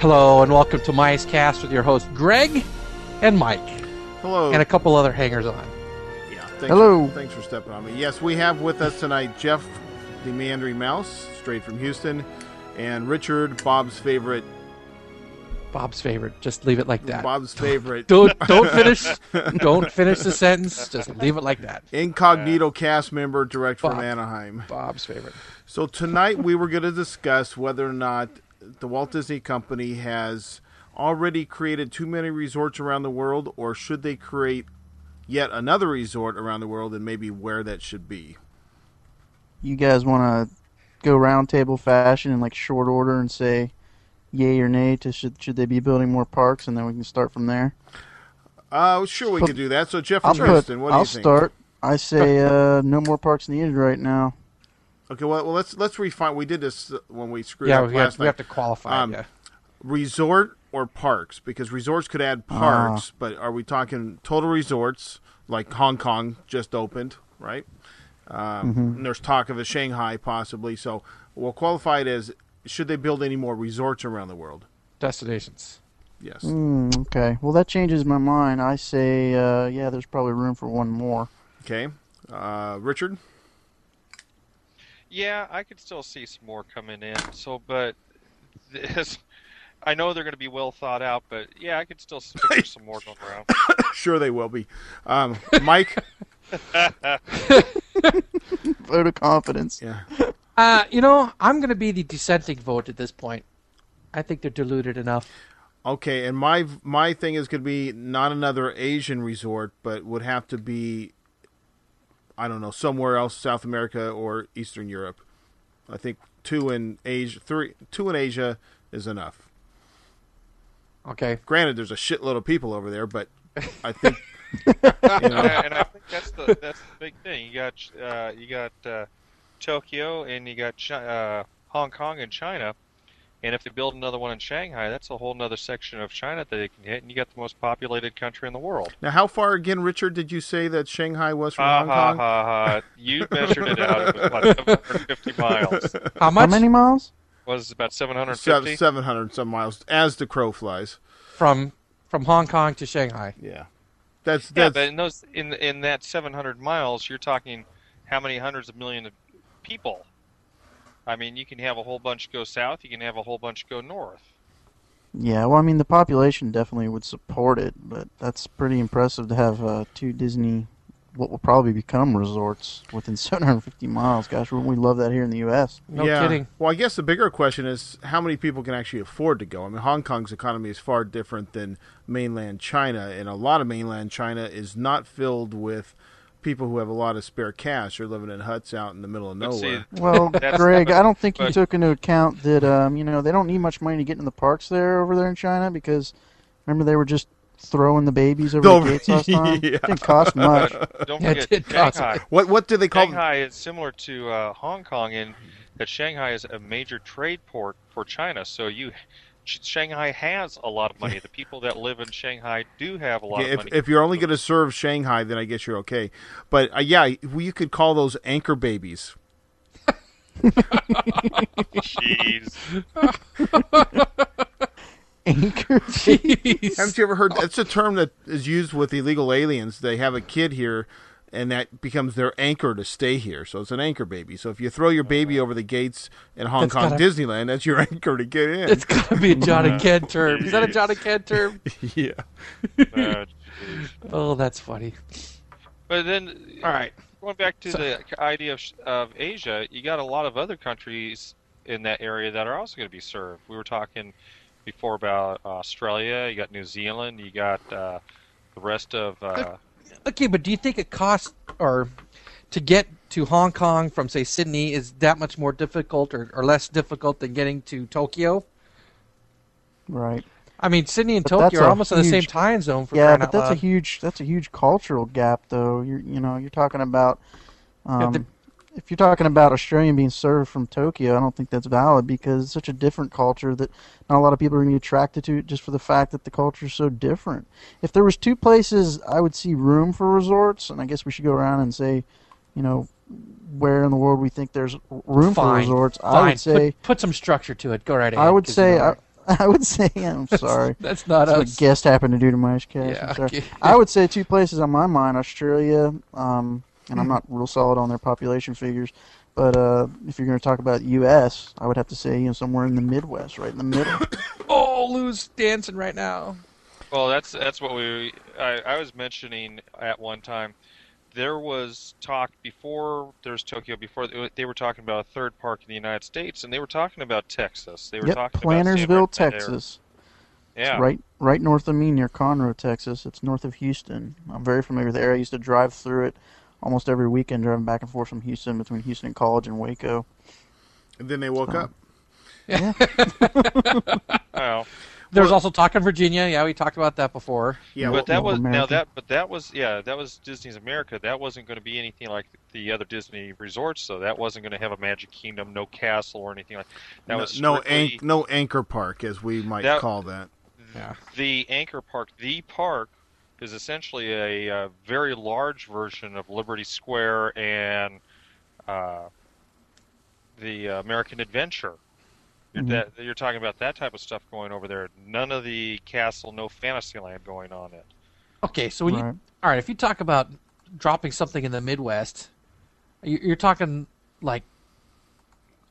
Hello and welcome to Mice Cast with your host Greg and Mike Hello. and a couple other hangers on. yeah, thanks Hello. For, thanks for stepping on me. Yes, we have with us tonight Jeff, the Meandering Mouse, straight from Houston, and Richard, Bob's favorite. Bob's favorite. Just leave it like that. Bob's favorite. Don't don't finish don't finish the sentence. Just leave it like that. Incognito cast member direct from Anaheim. Bob's favorite. So tonight we were going to discuss whether or not the Walt Disney Company has already created too many resorts around the world, or should they create yet another resort around the world, and maybe where that should be. You guys want to go round table fashion in like short order and say yay or nay to should should they be building more parks, and then we can start from there. Uh, sure, we Put- could do that. So Jeff I'll put. Houston, what do I'll you think? start. I say uh, no more parks needed right now. Okay, well, well, let's let's refine. We did this uh, when we screwed Yeah, up we last have, we have to qualify. Um, yeah. Resort or parks? Because resorts could add Ah. parks, but are we talking total resorts like Hong Kong just opened, right? Um, Mm-hmm. There's talk of a Shanghai possibly. So we'll qualify it as should they build any more resorts around the world? Destinations. Yes. Mm, okay. Well, that changes my mind. I say uh, yeah. There's probably room for one more. Okay. Uh, Richard. Yeah, I could still see some more coming in. So, but this, I know they're going to be well thought out. But yeah, I could still picture some more going around. sure, they will be. Um, Mike. Vote of confidence. yeah. Uh, you know, I'm going to be the dissenting vote at this point. I think they're diluted enough. Okay, and my my thing is going to be not another Asian resort, but would have to be, I don't know, somewhere else, South America or Eastern Europe. I think two in Asia, three, two in Asia is enough. Okay. Granted, there's a shitload of people over there, but I think you and, know, I, and I think that's the that's the big thing. You got uh, you got uh, Tokyo and you got Chi- uh, Hong Kong and China. And if they build another one in Shanghai, that's a whole other section of China that they can hit, and you got the most populated country in the world. now how far again, Richard? Did you say that Shanghai was from ah, Ha Hong ha Kong? ha ha! You measured it out. It was about 750 miles. How much How many miles? Was it about Seven 750? seven hundred some miles, as the crow flies. from from Hong Kong to Shanghai? Yeah, that's Yeah, but in those in in that 700 miles, you're talking how many hundreds of millions of people? I mean, you can have a whole bunch go south, you can have a whole bunch go north. Yeah. Well, I mean, the population definitely would support it, but that's pretty impressive to have uh, two Disney, what will probably become resorts within 750 miles. Gosh, wouldn't we love that here in the U.S.? No yeah. kidding. Well, I guess the bigger question is how many people can actually afford to go. I mean, Hong Kong's economy is far different than mainland China, and a lot of mainland China is not filled with people who have a lot of spare cash. They're living in huts out in the middle of But see, nowhere. Well, Greg, I don't think you took into account that um, you know they don't need much money to get in the parks there over there in China because remember they were just throwing the babies over Over- the gates last time. Yeah. Didn't cost much. don't Yeah, it forget did cost What what do they call? Shanghai is similar to uh, Hong Kong in that Shanghai is a major trade port for China. So you, Sh- Shanghai has a lot of money. The people that live in Shanghai do have a lot Yeah, of if, money. if you're only going to serve Shanghai, then I guess you're okay. But uh, yeah, well, you could call those anchor babies. Jeez. Anchor. Jeez. Haven't you ever heard? That's a term that is used with illegal aliens. They have a kid here, and that becomes their anchor to stay here. So it's an anchor baby. So if you throw your baby over the gates in Hong That's Kong gotta- Disneyland, that's your anchor to get in. It's got to be a John and Ken term. Is that a John and Ken term? yeah. Uh. Oh, that's funny. but then, All right. going back to So- the idea of, of Asia, you got a lot of other countries in that area that are also going to be served. We were talking before about Australia. You got New Zealand. You got uh, the rest of. Uh, Okay, but do you think it costs or to get to Hong Kong from say Sydney is that much more difficult or, or less difficult than getting to Tokyo? Right. I mean, Sydney and But Tokyo are almost in the same time zone for Yeah, but that's a huge that's a huge cultural gap, though. You're you know you're talking about. Um, if you're talking about Australian being served from Tokyo, I don't think that's valid because it's such a different culture that not a lot of people are going to be attracted to it just for the fact that the culture is so different. If there was two places I would see room for resorts, and I guess we should go around and say, you know, where in the world we think there's room for Fine. resorts, I Fine. would say put, put some structure to it. Go right ahead. I would say you know I, would say I'm sorry. That's not That's what us. guest happened to do to my cash. Yeah, okay. I would say two places on my mind: Australia, um, and I'm not real solid on their population figures. But uh, if you're going to talk about U.S., I would have to say you know somewhere in the Midwest, right in the middle. Oh, Lou's dancing right now. Well, that's that's what we. I, I was mentioning at one time. There was talk before there's Tokyo. Before they were talking about a third park in the United States, and they were talking about Texas. They were yep, talking about San Plantersville, Bernardino area. Texas. Yeah, It's right, right north of me, near Conroe, Texas. It's north of Houston. I'm very familiar with the area. I used to drive through it almost every weekend, driving back and forth from Houston between Houston and College and Waco. And then they woke So- up. Well, There was Well- also talk in Virginia. Yeah, we talked about that before. Yeah, but that well, was now that but that was yeah that was Disney's America. That wasn't going to be anything like the other Disney resorts. So that wasn't going to have a Magic Kingdom, no castle or anything like that. no, was no, strictly anch- no anchor park, as we might That- call that. Yeah. the Anchor Park. The park is essentially a, uh very large version of Liberty Square and uh, the uh, American Adventure. You're, Mhm. that, you're talking about that type of stuff going over there. None of the castle, no Fantasyland going on it. Okay, so when Right. you all right, if you talk about dropping something in the Midwest, you- you're talking like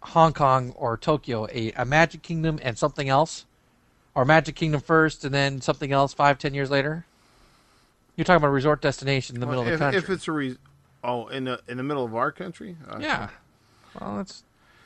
Hong Kong or Tokyo, a, a Magic Kingdom and something else, or Magic Kingdom first and then something else five, ten years later. You're talking about a resort destination in the middle if, of the country. if it's a re- oh in the in the middle of our country, Uh, yeah. Well, that's.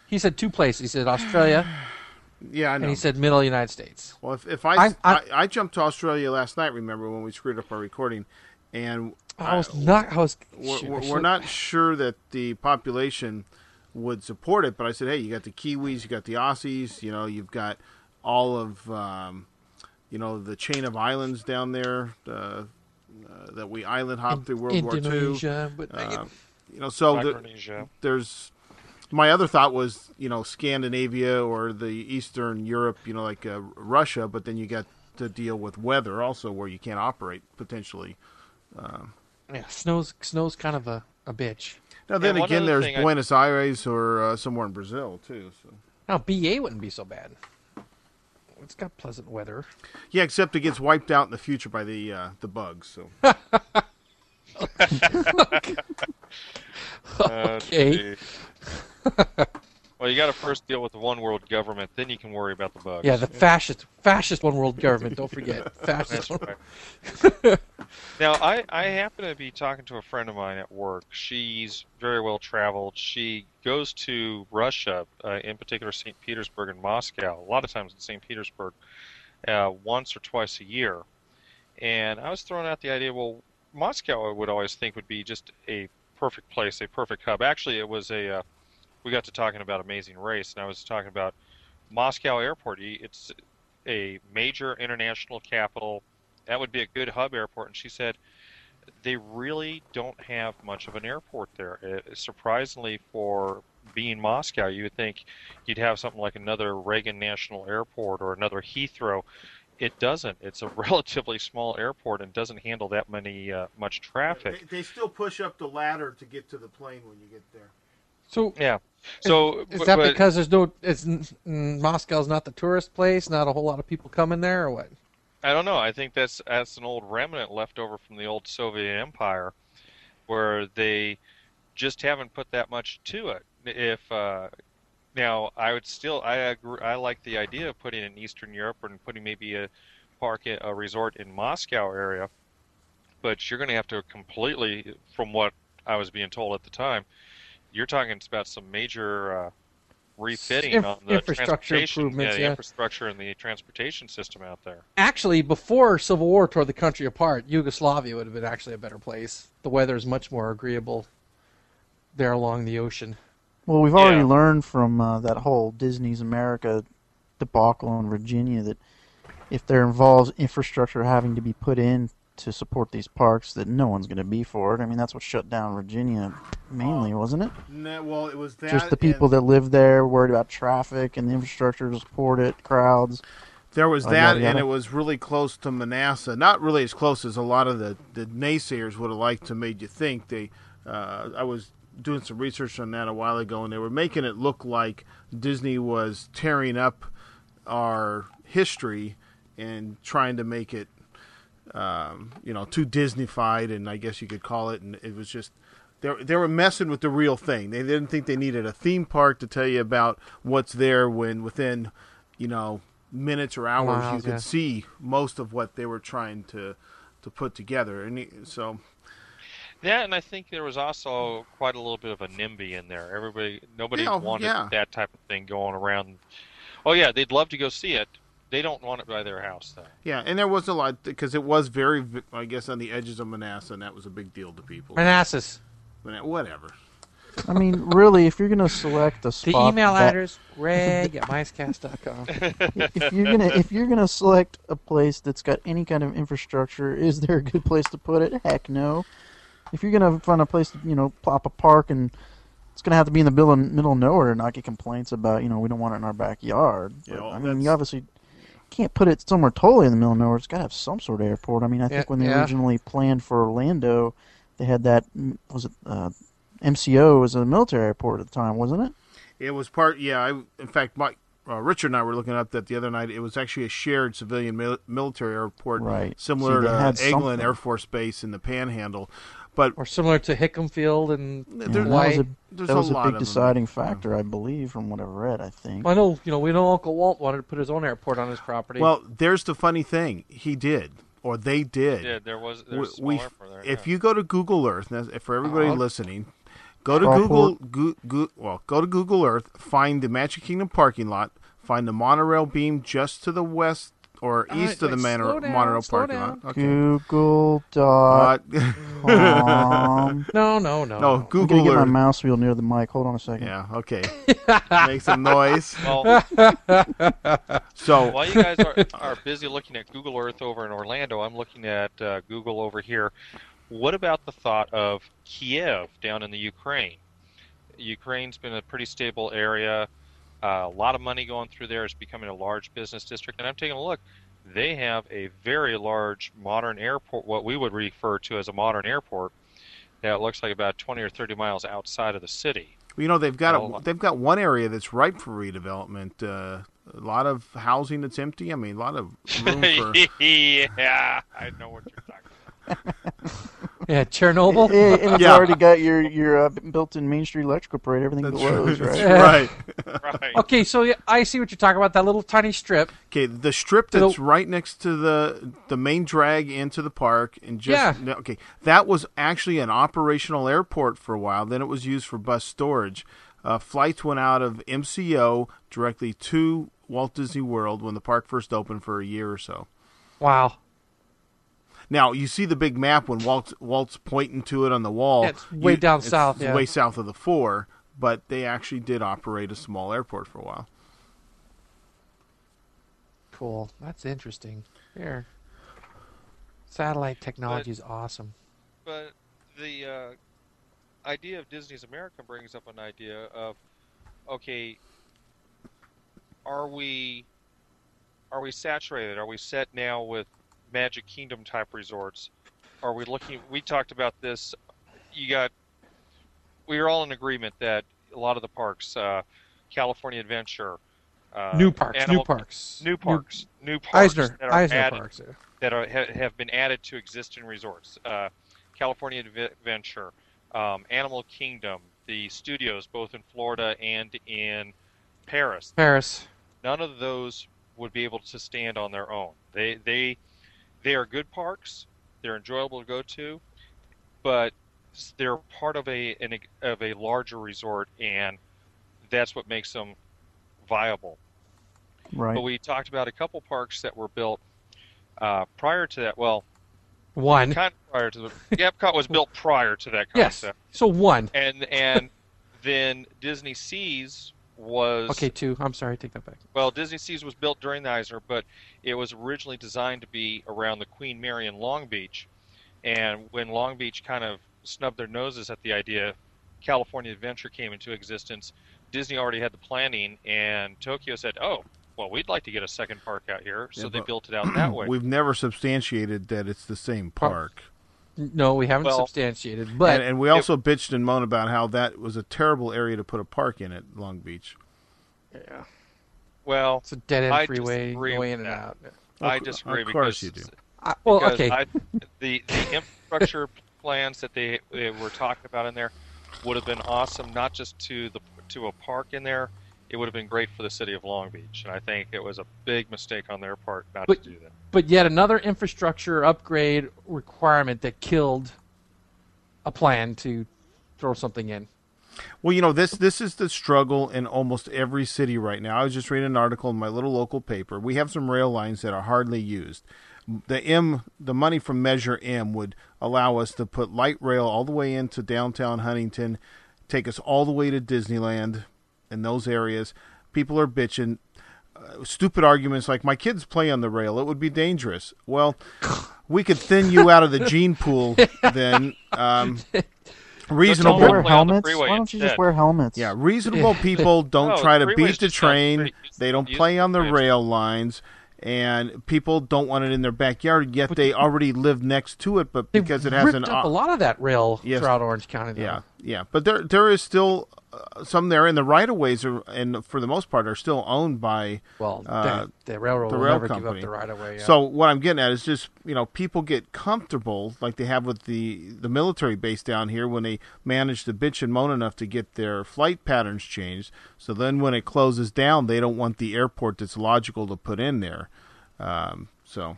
He said two places. He said Australia, yeah, I know. and he said middle of the United States. Well, if, if I, I'm- I, I'm- I jumped to Australia last night, remember when we screwed up our recording, and I was not. I was. we're, shoot, we're, should- we're not sure that the population would support it. But I said, hey, you got the Kiwis, you got the Aussies, you know, you've got all of, um, you know, the chain of islands down there uh, uh, that we island hopped through World War II. But Uh, you know, so the, there's my other thought was you know Scandinavia or the Eastern Europe, you know, like uh, Russia, but then you got to deal with weather also where you can't operate potentially. yeah, snow's snow's kind of a, a bitch. Now then one again, there's thing I- Buenos Aires or uh, somewhere in Brazil too. So. Now BA wouldn't be so bad. It's got pleasant weather. Yeah, except it gets wiped out in the future by the uh, the bugs. So Okay. Uh, well, you got to first deal with the one world government, then you can worry about the bugs. Yeah, the fascist fascist one world government. Don't forget fascist. Right. now, I, I happen to be talking to a friend of mine at work. She's very well traveled. She goes to Russia, uh, in particular St. Petersburg and Moscow, a lot of times in St. Petersburg, uh, once or twice a year. And I was throwing out the idea, well, Moscow I would always think would be just a perfect place, a perfect hub. Actually, it was a, uh, we got to talking about Amazing Race, and I was talking about Moscow Airport. It's a major international capital. That would be a good hub airport. And she said they really don't have much of an airport there. Uh, surprisingly, for being Moscow, you would think you'd have something like another Reagan National Airport or another Heathrow. It doesn't. It's a relatively small airport and doesn't handle that many uh, much traffic. they still push up the ladder to get to the plane when you get there. So Yeah. So is but- that but- because there's no? It's Moscow's not the tourist place. Not a whole lot of people coming there, or what? I don't know. I think that's that's an old remnant left over from the old Soviet Empire, where they just haven't put that much to it. If uh, now, I would still I agree, I like the idea of putting in Eastern Europe and putting maybe a park a resort in Moscow area, but you're going to have to completely, from what I was being told at the time, you're talking about some major. Uh, refitting Inf- on the infrastructure transportation- improvements, yeah, the yeah. infrastructure and the transportation system out there. Actually, before Civil War tore the country apart, Yugoslavia would have been actually a better place. The weather is much more agreeable there along the ocean. Well, we've already Yeah. learned from uh, that whole Disney's America debacle in Virginia that if there involves infrastructure having to be put in to support these parks, that no one's going to be for it. I mean, that's what shut down Virginia mainly, wasn't it? No, well, it was that. Just the people that live there worried about traffic and the infrastructure to support it, crowds. There was Oh, that, yada, and it was really close to Manassas. Not really as close as a lot of the, the naysayers would have liked to made you think. They, uh, I was doing some research on that a while ago, and they were making it look like Disney was tearing up our history and trying to make it, um, you know, too Disneyfied, and I guess you could call it. And it was just they they were messing with the real thing. They didn't think they needed a theme park to tell you about what's there when within, you know, minutes or hours Miles, you could yeah. see most of what they were trying to to put together. And so Yeah, and I think there was also quite a little bit of a NIMBY in there. Everybody, nobody Yeah, wanted yeah. that type of thing going around. Oh yeah, they'd love to go see it. They don't want it by their house though. yeah, and there was a lot because it was very, I guess, on the edges of Manassas, and that was a big deal to people. Manassas. But whatever. I mean, really, if you're going to select a The spot, email that- address greg at micecast.com. if you're gonna if you're gonna select a place that's got any kind of infrastructure, is there a good place to put it? Heck no. If you're gonna find a place to you know plop a park and it's gonna have to be in the middle of, middle of nowhere and not get complaints about you know we don't want it in our backyard. Yeah, But, well, I mean, you obviously can't put it somewhere totally in the middle of nowhere. It's got to have some sort of airport. I mean, I think Yeah, when they yeah. originally planned for Orlando, they had that mm, was it uh, MCO was a military airport at the time, wasn't it? It was part, yeah. I, in fact, Mike, uh, Richard and I were looking up that the other night. It was actually a shared civilian mil- military airport, Right. similar See, to they Eglin. Air Force Base in the Panhandle. But or similar to Hickam Field and Yeah, There- that was a there's that was a a, lot big of them. deciding factor, I believe, from what I've read. I think. I know, you know, we know Uncle Walt wanted to put his own airport on his property. well, there's the funny thing. He did, or they did. Yeah, there was We- there's a we- there. if yeah. you go to Google Earth, now, for everybody Uh-huh. listening, go to Google, go, go, well, go to Google Earth, find the Magic Kingdom parking lot, find the monorail beam just to the west or All east right, of the wait, mono- slow down, monorail slow parking down. lot. Okay. Google dot Uh, com. no, no, no. no, I'm gonna Google get my mouse wheel near the mic. Hold on a second. Yeah, okay. Make some noise. well, So, while you guys are, are busy looking at Google Earth over in Orlando, I'm looking at uh, Google over here. What about the thought of Kiev down in the Ukraine? Ukraine's been a pretty stable area. Uh, a lot of money going through there. It's becoming a large business district. And I'm taking a look. They have a very large modern airport, what we would refer to as a modern airport, that looks like about 20 or 30 miles outside of the city. you know, they've got a, they've got one area that's ripe for redevelopment. Uh, a lot of housing that's empty. I mean, a lot of room for. yeah, I know what you're talking about. Yeah, Chernobyl. Eh, and it's Yeah. already got your your uh, built-in Main Street electrical parade. Everything That's glows, right. right? right. Right. Okay, so yeah, I see what you're talking about. That little tiny strip. Okay, the strip To the- that's right next to the the main drag into the park, and just Yeah. okay, that was actually an operational airport for a while. Then it was used for bus storage. Uh, flights went out of MCO directly to Walt Disney World when the park first opened for a year or so. Wow. Now you see the big map when Walt's Walt's pointing to it on the wall. It's way down it's south, yeah. way south of the four. But they actually did operate a small airport for a while. Cool. That's interesting. Here. Satellite technology is awesome. But the uh, idea of Disney's America brings up an idea of, okay, are we are we saturated? Are we set now with Magic Kingdom type resorts? Are we looking? We talked about this. You got. We are all in agreement that a lot of the parks, uh, California Adventure, uh, new parks. Animal- new parks. new parks, new parks Eisner. that are Eisner added, parks. that are, ha, have been added to existing resorts. Uh, California Adventure, um, Animal Kingdom, the studios both in Florida and in Paris. Paris. None of those would be able to stand on their own. They they they are good parks. They're enjoyable to go to, but they're part of a an, of a larger resort, and that's what makes them viable. Right. But we talked about a couple parks that were built uh, prior to that. Well, One. kind of prior to the Epcot was built prior to that concept. Yes. So one. and and then Disney Seas was Okay, two. I'm sorry. Take that back. well, Disney Seas was built during the Eisner, but it was originally designed to be around the Queen Mary in Long Beach, and when Long Beach kind of snubbed their noses at the idea, California Adventure came into existence. Disney already had the planning, and Tokyo said, "Oh, well, we'd like to get a second park out here," so Yeah, they built it out that way. We've never substantiated that it's the same park. No, we haven't Well- substantiated. But and, and we also bitched and moaned about how that was a terrible area to put a park in at Long Beach. yeah. Well, It's a dead end I freeway going in and out. I disagree of course because you do. I, well, okay. I, the the infrastructure plans that they, they were talking about in there would have been awesome, not just to the to a park in there. It would have been great for the city of Long Beach, and I think it was a big mistake on their part not But- to do that. but yet another infrastructure upgrade requirement that killed a plan to throw something in. Well, you know this this is the struggle in almost every city right now. I was just reading an article in my little local paper. We have some rail lines that are hardly used. The M, the money from Measure M would allow us to put light rail all the way into downtown Huntington, take us all the way to Disneyland, in those areas. People are bitching. Uh, stupid arguments like my kids play on the rail. It would be dangerous. Well, we could thin you out of the gene pool then. Um, reasonable Don't wear play the helmets. Why don't you just wear helmets? Yeah, reasonable people don't No, try to beat the train. They don't play on the freeways. rail lines, and people don't want it in their backyard. Yet they already live next to it, but because it has an up a lot of that rail Yes. throughout Orange County. Though. yeah, yeah. But there there is still uh, some there, and the right of ways are, and for the most part, are still owned by Well, Uh, the, the railroad the will rail never company. give up the right of way. Yeah. So what I'm getting at is just you know people get comfortable like they have with the the military base down here when they manage to bitch and moan enough to get their flight patterns changed. So then when it closes down, they don't want the airport that's logical to put in there. Um, so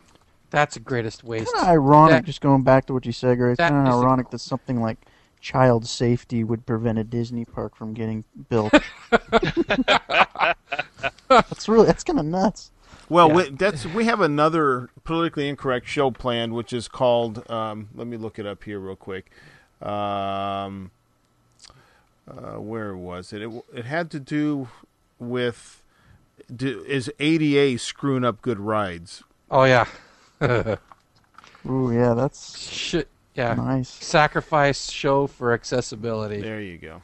that's the greatest waste. Kind of ironic, That- just going back to what you said, Grace. that Kind of is a- ironic that something like child safety would prevent a Disney park from getting built. that's really that's kind of nuts. well Yeah. we, that's we have another politically incorrect show planned, which is called. Um, let me look it up here real quick. Um, uh, where was it? It it had to do with do, is ADA screwing up good rides? oh yeah, Ooh, yeah, that's shit. Yeah, nice. sacrifice show for accessibility. There you go.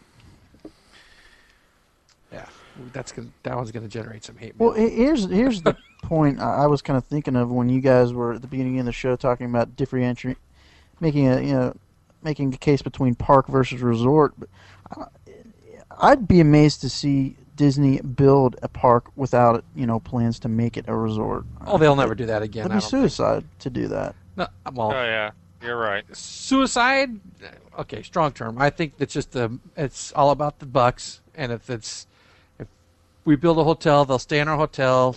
Yeah, that's gonna that one's gonna generate some hate. mail. Well, he- here's here's the point I I was kind of thinking of when you guys were at the beginning of the show talking about differentiating, making a you know, making a case between park versus resort. But I- I'd be amazed to see Disney build a park without you know plans to make it a resort. oh, they'll never do that again. It'd be don't think. suicide to do that. No, well, Oh yeah, you're right. suicide. Okay, strong term. I think it's just the. It's all about the bucks, and if it's if we build a hotel, they'll stay in our hotel.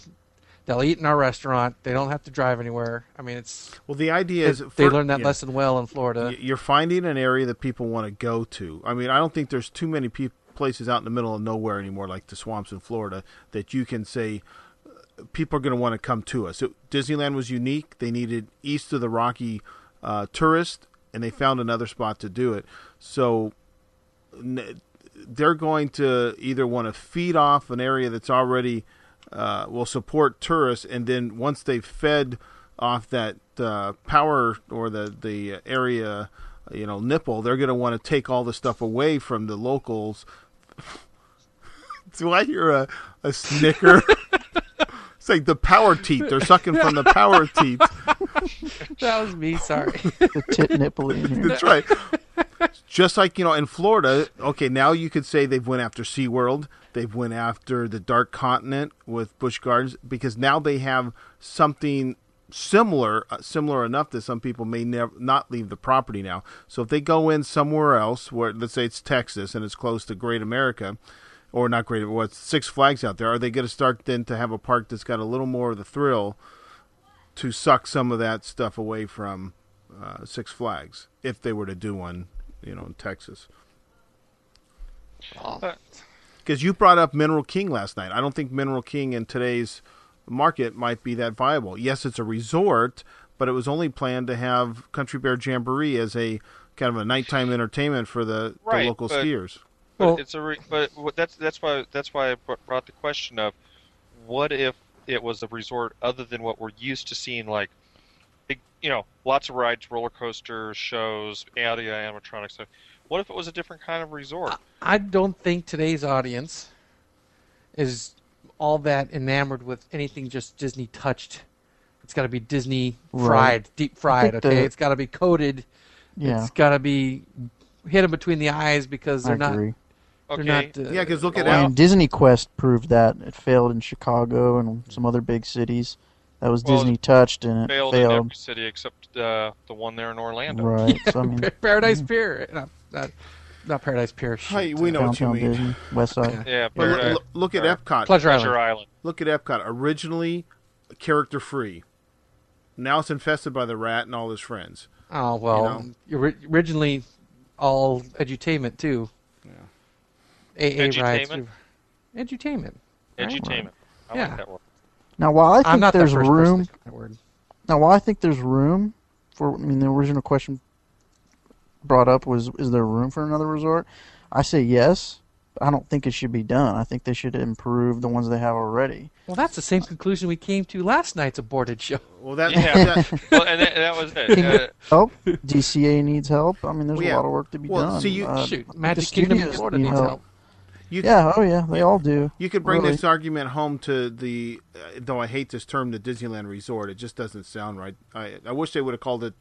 They'll eat in our restaurant. They don't have to drive anywhere. I mean, it's Well, the idea they, is they for- learned that yeah. lesson well in Florida. You're finding an area that people want to go to. I mean, I don't think there's too many pe- places out in the middle of nowhere anymore, like the swamps in Florida, that you can say uh, people are going to want to come to us. It, Disneyland was unique. They needed east of the Rocky uh, tourist, and they found another spot to do it. So n- they're going to either want to feed off an area that's already uh, will support tourists, and then once they've fed off that uh, power or the the area, you know, nipple, they're going to want to take all the stuff away from the locals. Do I hear a, a snicker? it's like the power teeth. They're sucking from the power teeth. that was me. Sorry. The tit nipple in here. That's right. Just like you know, in Florida, okay, now you could say they've went after SeaWorld, they've went after the Dark Continent with Busch Gardens because now they have something similar, uh, similar enough that some people may never not leave the property now. So if they go in somewhere else, where let's say it's Texas and it's close to Great America, or not Great, what Six Flags out there, are they going to start then to have a park that's got a little more of the thrill to suck some of that stuff away from uh, Six Flags if they were to do one, you know, in Texas. Because you brought up Mineral King last night. I don't think Mineral King in today's market might be that viable. Yes, it's a resort, but it was only planned to have Country Bear Jamboree as a kind of a nighttime entertainment for the, Right, the local but- skiers. But Well- it's a re- but that's that's why that's why I brought the question of what if it was a resort other than what we're used to seeing, like big, you know, lots of rides, roller coasters, shows, audio, animatronics stuff. What if it was a different kind of resort? I don't think today's audience is all that enamored with anything just Disney touched. It's got to be Disney Right. fried, deep fried. Okay, the- it's got to be coated. Yeah, It's got to be hit them between the eyes because they're not agree. Okay. not. Uh, Yeah, 'cause look at Well, Al- And Disney Quest proved that it failed in Chicago and some other big cities. That was Well, Disney touched and it failed, in every city except uh, the one there in Orlando. Right. So I mean, Paradise Pier. Not, not, not Paradise Pier. Hey, we uh, know what you downtown mean. Disney, West Side. Yeah, But look, Paradise, look- look at or Epcot. Pleasure Pleasure Island. Island. Look at Epcot. Originally character free. Now it's infested by the rat and all his friends. Oh well, ori- originally all edutainment too. Yeah. AA rides. Edutainment? Edutainment. Right. Edutainment. I Yeah. like that word. Now, while I I'm think not there's the first room, that word. now while I think there's room for, I mean, the original question brought up was, is there room for another resort? I say yes. I don't think it should be done. I think they should improve the ones they have already. Well, that's the same conclusion we came to last night's aborted show. Well, that, Yeah. that well, and that, that was it. Uh, Help? DCA needs help. I mean, there's Well, a lot of work to be done. Well, done. see, you- Uh, Shoot, Magic Kingdom studios Florida need needs help. You, Yeah, oh yeah, they all do. you could bring Really. this argument home to the, uh, though I hate this term, the Disneyland Resort. It just doesn't sound right. I, I wish they would have called it,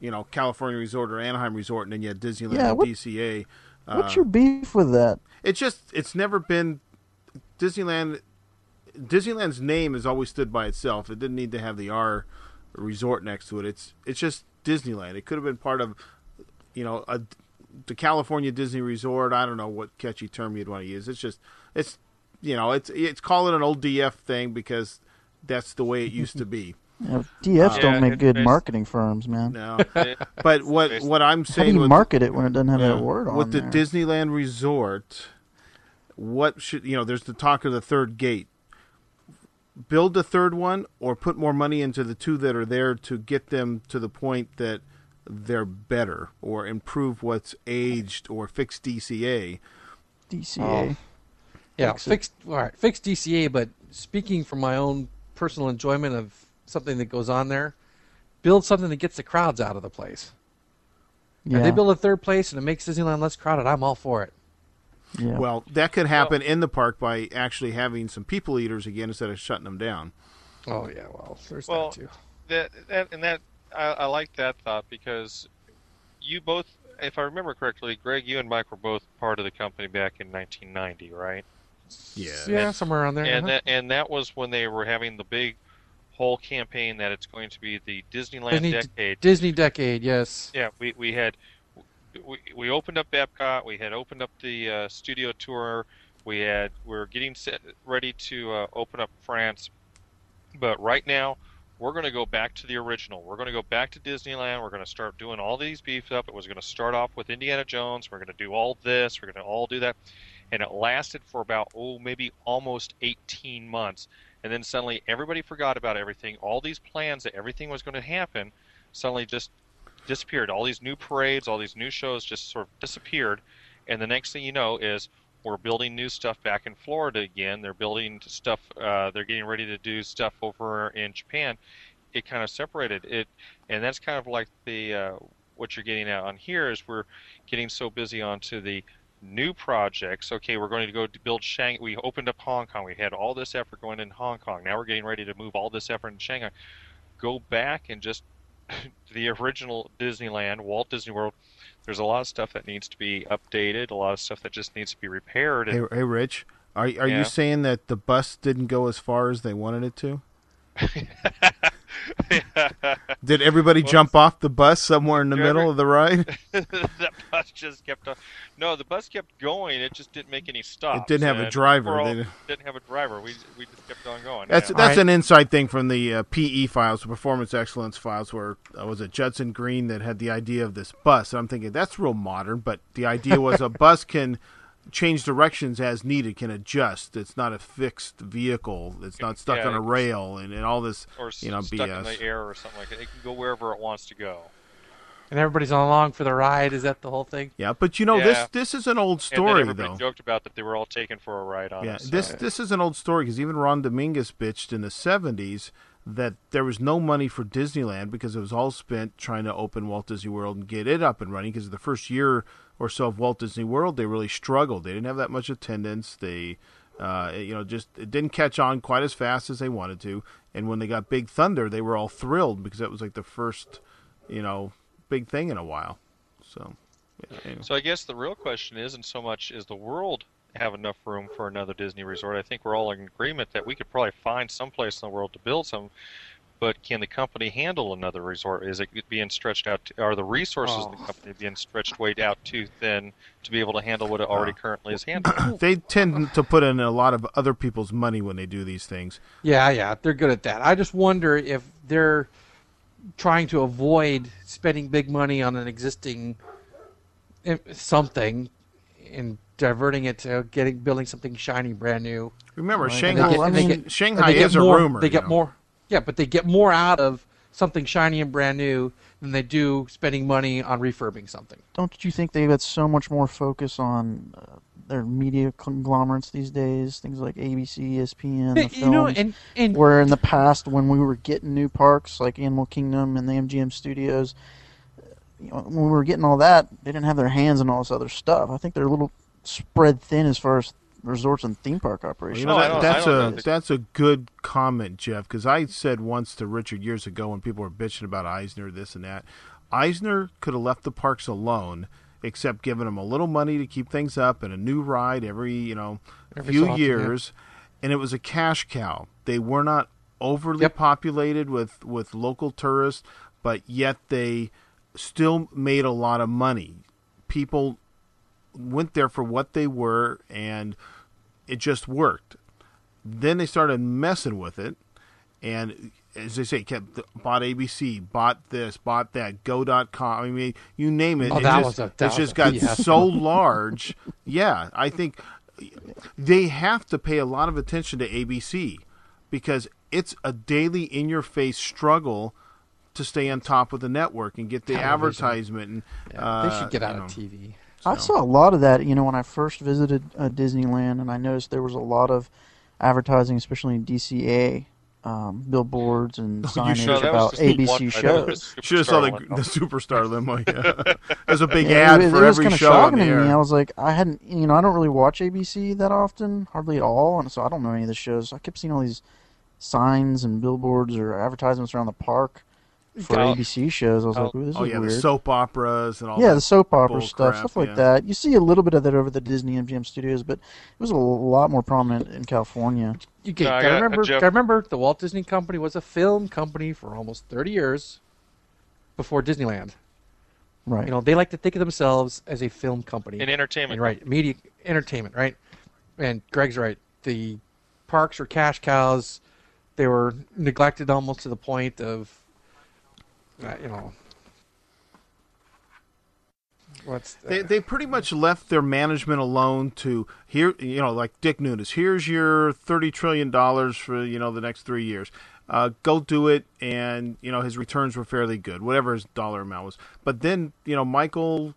you know, California Resort or Anaheim Resort, and then you had Disneyland Yeah, what- DCA. Uh, What's your beef with that? It's just it's never been Disneyland. Disneyland's name has always stood by itself. It didn't need to have the R resort next to it. It's it's just Disneyland. It could have been part of, you know, a, the California Disney Resort. I don't know what catchy term you'd want to use. It's just it's you know it's it's call it an old DF thing because that's the way it used to be. You know, DFs Yeah, don't make good marketing firms, man. No, but what what I'm saying, how do you with, market it when it doesn't have Yeah. that word on with the there? Disneyland Resort, what should you know? There's the talk of the third gate. Build the third one, or put more money into the two that are there to get them to the point that they're better, or improve what's aged, or fix DCA. DCA. Oh. Yeah, Fix it. fixed. All right, fixed DCA. But speaking from my own personal enjoyment of something that goes on there, build something that gets the crowds out of the place. yeah. If they build a third place and it makes Disneyland less crowded, I'm all for it. yeah. Well, that could happen in the park by actually having some people eaters again instead of shutting them down. Oh yeah, well, there's Well, that too. that, that and that I, I like that thought because you both, if I remember correctly, Greg, you and Mike were both part of the company back in 1990, right? Yeah. Yeah, somewhere around there. And uh-huh. that and that was when they were having the big whole campaign that it's going to be the Disneyland Disney- decade. Disney Decade, yes. Yeah, we we had we, we opened up Epcot. We had opened up the uh, studio tour. We had we are getting set, ready to uh, open up France. But right now, we're going to go back to the original. We're going to go back to Disneyland. We're going to start doing all these beefs up. It was going to start off with Indiana Jones. We're going to do all this. We're going to all do that. And it lasted for about oh maybe almost 18 months. And then suddenly everybody forgot about everything. All these plans that everything was going to happen suddenly just disappeared. All these new parades, all these new shows just sort of disappeared. And the next thing you know is we're building new stuff back in Florida again. They're building stuff. Uh, they're getting ready to do stuff over in Japan. It kind of separated it, and that's kind of like the uh, what you're getting at on here is we're getting so busy onto the new projects. Okay, we're going to go to build Shang. We opened up Hong Kong. We had all this effort going in Hong Kong. Now we're getting ready to move all this effort in Shanghai. Go back and just the original Disneyland, Walt Disney World. There's a lot of stuff that needs to be updated. A lot of stuff that just needs to be repaired. Hey, hey, Rich, are are Yeah. you saying that the bus didn't go as far as they wanted it to? Did everybody Well, jump off the bus somewhere in the Trevor- middle of the ride? the bus just kept on. No, the bus kept going. It just didn't make any stops. It didn't have a driver. all- They didn't- didn't have a driver. We we just kept on going. That's yeah. that's Alright. an inside thing from the uh, PE files, the performance excellence files, where uh, was it Judson Green that had the idea of this bus? And I'm thinking that's real modern, but the idea was a bus can change directions as needed, can adjust. It's not a fixed vehicle. It's not stuck Yeah, on a rail and, and all this. or you know, stuck in the air or something like that. It can go wherever it wants to go. And everybody's along for the ride. Is that the whole thing? Yeah, but you know this Yeah. this is an old story then everybody though. joked about that they were all taken for a ride on Yeah, us. this this is an old story because even Ron Dominguez bitched in the '70s that there was no money for Disneyland because it was all spent trying to open Walt Disney World and get it up and running. Because the first year or so of Walt Disney World, they really struggled. They didn't have that much attendance. They, uh, you know, just it didn't catch on quite as fast as they wanted to. And when they got Big Thunder, they were all thrilled because that was like the first, you know, big thing in a while. So Anyway. So I guess the real question isn't so much is the world have enough room for another Disney resort. I think we're all in agreement that we could probably find some place in the world to build some. But can the company handle another resort? Is it being stretched out? To, are the resources of the Oh. company being stretched way out too thin to be able to handle what it already Oh. currently is handling? They tend to put in a lot of other people's money when they do these things. Yeah, yeah, they're good at that. I just wonder if they're trying to avoid spending big money on an existing eh, something and diverting it to getting building something shiny, brand new. Remember, Right. Shanghai, get- I mean, get- Shanghai and they get is a rumor. They you get know. more. Yeah, but they get more out of something shiny and brand new than they do spending money on refurbing something. Don't you think they've got so much more focus on uh, their media conglomerates these days? Things like ABC, ESPN, the Eh, you know, and and Where in the past, when we were getting new parks like Animal Kingdom and the MGM Studios, you know, when we were getting all that, they didn't have their hands on all this other stuff. I think they're a little spread thin as far as resorts and theme park Well, operations. you know, Oh, that, that's a know if it's- that's a good comment, Jeff. Because I said once to Richard years ago when people were bitching about Eisner, this and that, Eisner could have left the parks alone, except giving them a little money to keep things up and a new ride every you know Every few so often, yeah. years, and it was a cash cow. They were not overly Yep. populated with with local tourists, but yet they still made a lot of money. People went there for what they were, and it just worked. Then they started messing with it, and as they say, kept bought ABC, bought this, bought that, Go.com. I mean, you name it. Oh, it that just, was a- that it's just got BS. so large. Yeah, I think they have to pay a lot of attention to ABC because it's a daily, in-your-face struggle to stay on top of the network and get the Television. advertisement. And yeah, they uh, should get out you of know. TV. I saw a lot of that, you know, when I first visited uh, Disneyland, and I noticed there was a lot of advertising, especially in DCA, um, billboards and you signage should- No, that was about just the one- ABC I shows. was Should have saw the the superstar limo. Yeah, there's a big Yeah, ad it, for it was every kind of show on shocking the to me. I was like, I hadn't, you know, I don't really watch ABC that often, hardly at all, and so I don't know any of the shows. I kept seeing all these signs and billboards or advertisements around the park for I'll- ABC shows. I was I'll- like, Ooh, this Oh is yeah, weird. the soap operas and all. yeah, that. the soap opera stuff, crap, stuff like yeah. that. You see a little bit of that over the Disney MGM studios, but it was a lot more prominent in California. You get, No, I gotta uh, remember. Jeff- gotta remember, the Walt Disney Company was a film company for almost thirty years before Disneyland. Right. You know, they like to think of themselves as a film company. in entertainment. And right, media entertainment, right? And Greg's right. The parks were cash cows. They were neglected almost to the point of, uh, you know, what's They they pretty much left their management alone to here. You know, like Dick Nunis. Here's your thirty trillion dollars for you know the next three years. Uh, go do it, and you know his returns were fairly good, whatever his dollar amount was. But then you know Michael.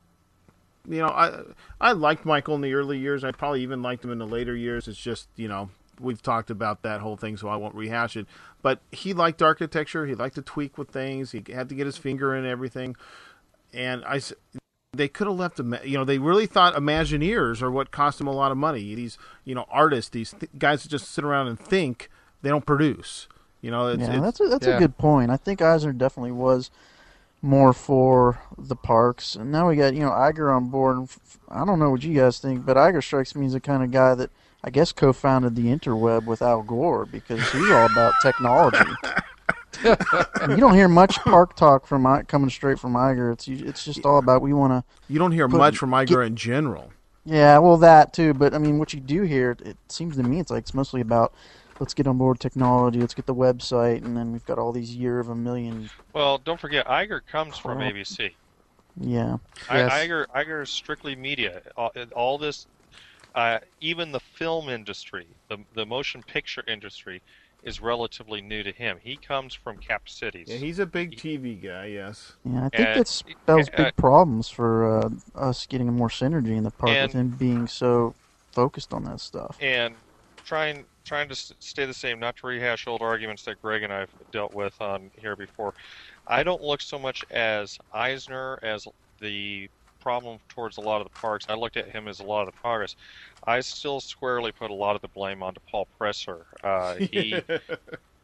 You know, I I liked Michael in the early years. I probably even liked him in the later years. It's just you know we've talked about that whole thing, so I won't rehash it. But he liked architecture. He liked to tweak with things. He had to get his finger in everything. And I, s- they could have left them. You know, they really thought Imagineers are what cost him a lot of money. These, you know, artists, these th- guys that just sit around and think, they don't produce. You know, it's, yeah, it's that's a, that's yeah. a good point. I think Eisner definitely was more for the parks, and now we got you know Iger on board. and f- f- I don't know what you guys think, but Iger strikes me as the kind of guy that I guess co-founded the interweb with Al Gore because he's all about technology. And you don't hear much park talk from I- coming straight from Iger. It's it's just all about we want to. you don't hear Put- much from Iger get- in general. Yeah, well that too, but I mean, what you do hear, it seems to me, it's like it's mostly about let's get on board technology, let's get the website, and then we've got all these year of a million. Well, don't forget, Iger comes from Oh. ABC. Yeah. I, Yes. Iger, Iger is strictly media. All, all this, uh, even the film industry, the the motion picture industry, is relatively new to him. He comes from Cap Cities. Yeah, he's a big TV guy. Yes. Yeah, I think Uh, that spells uh, big problems for uh, us getting more synergy in the park And- with him being so focused on that stuff. and trying trying to stay the same, not to rehash old arguments that Greg and I've dealt with on here before. I don't look so much as Eisner as the problem towards a lot of the parks. I looked at him as a lot of the progress. I still squarely put a lot of the blame onto Paul Pressler. Uh, he,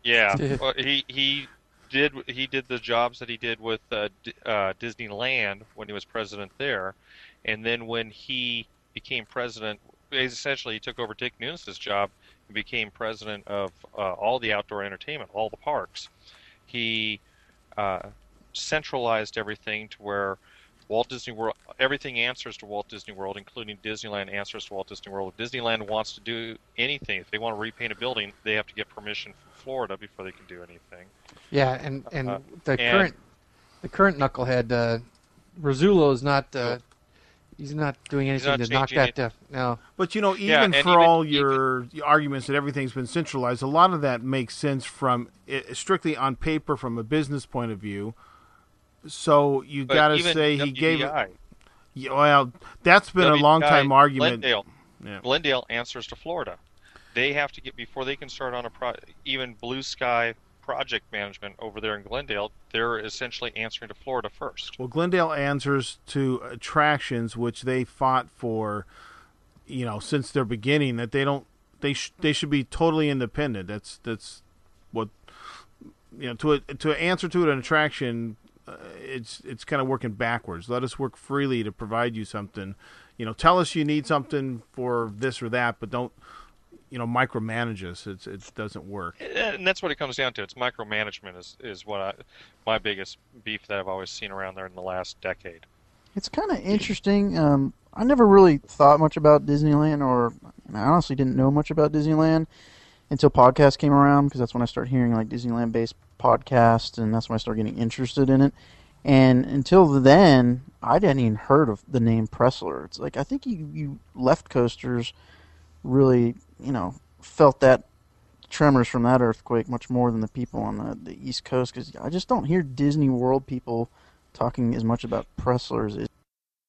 yeah, he he did he did the jobs that he did with uh, D- uh, Disneyland when he was president there, and then when he became president, essentially he took over Dick Nunis's job and became president of uh, all the outdoor entertainment, all the parks. He uh, centralized everything to where Walt Disney World, everything answers to Walt Disney World, including Disneyland answers to Walt Disney World. If Disneyland wants to do anything, if they want to repaint a building, they have to get permission from Florida before they can do anything. Yeah, and and Uh, the and- current the current knucklehead uh, Rasulo is not uh, he's not doing anything not to knock changing that down. No, But you know, even Yeah, for even- all even- your arguments that everything's been centralized, a lot of that makes sense from strictly on paper from a business point of view. So you got to say he gave. it. Well, that's been a long time argument. Glendale, Yeah. Glendale answers to Florida. They have to get before they can start on a pro, even Blue Sky project management over there in Glendale. They're essentially answering to Florida first. Well, Glendale answers to attractions which they fought for, you know, since their beginning. That they don't, they sh- they should be totally independent. That's that's what you know to a, to answer to an attraction. Uh, it's it's kind of working backwards. Let us work freely to provide you something. You know, tell us you need something for this or that, but don't you know micromanage us. It's it doesn't work. And that's what it comes down to. It's micromanagement is, is what I, my biggest beef that I've always seen around there in the last decade. It's kind of interesting. Um, I never really thought much about Disneyland, or I honestly didn't know much about Disneyland until podcasts came around because that's when I started hearing like Disneyland-based podcasts, and that's when I started getting interested in it. And until then, I hadn't even heard of the name Pressler. It's like I think you, you left coasters really, you know, felt that tremors from that earthquake much more than the people on the, the East Coast because I just don't hear Disney World people talking as much about Presslers as,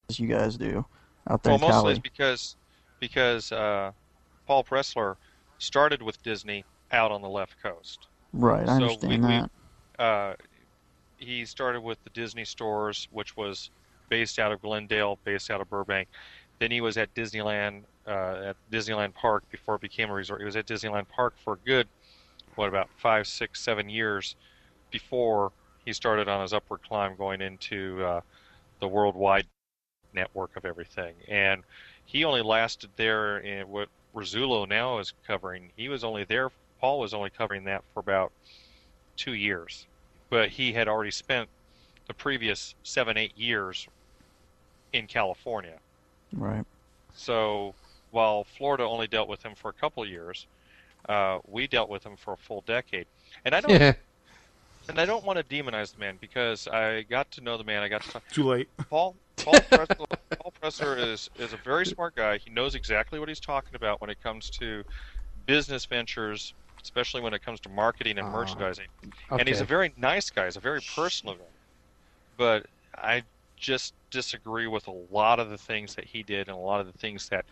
as you guys do out there Well, in mostly Cali. it's because because uh, Paul Pressler started with Disney out on the left coast. Right, I so understand we- we- that. uh, he started with the Disney stores, which was based out of Glendale, based out of Burbank. Then he was at Disneyland, uh, at Disneyland Park before it became a resort. He was at Disneyland Park for a good, what about five, six, seven years before he started on his upward climb, going into uh, the worldwide network of everything. And he only lasted there in what Rasulo now is covering. He was only there. Paul was only covering that for about two years but he had already spent the previous seven, eight years in California. Right. So while Florida only dealt with him for a couple of years, uh, we dealt with him for a full decade. And I don't, yeah, and I don't want to demonize the man because I got to know the man. I got to talk. Too late. Paul Paul Pressler, Paul Pressler is is a very smart guy. He knows exactly what he's talking about when it comes to business ventures, especially when it comes to marketing and Ah, merchandising. okay. And he's a very nice guy. He's a very personal guy. But I just disagree with a lot of the things that he did and a lot of the things that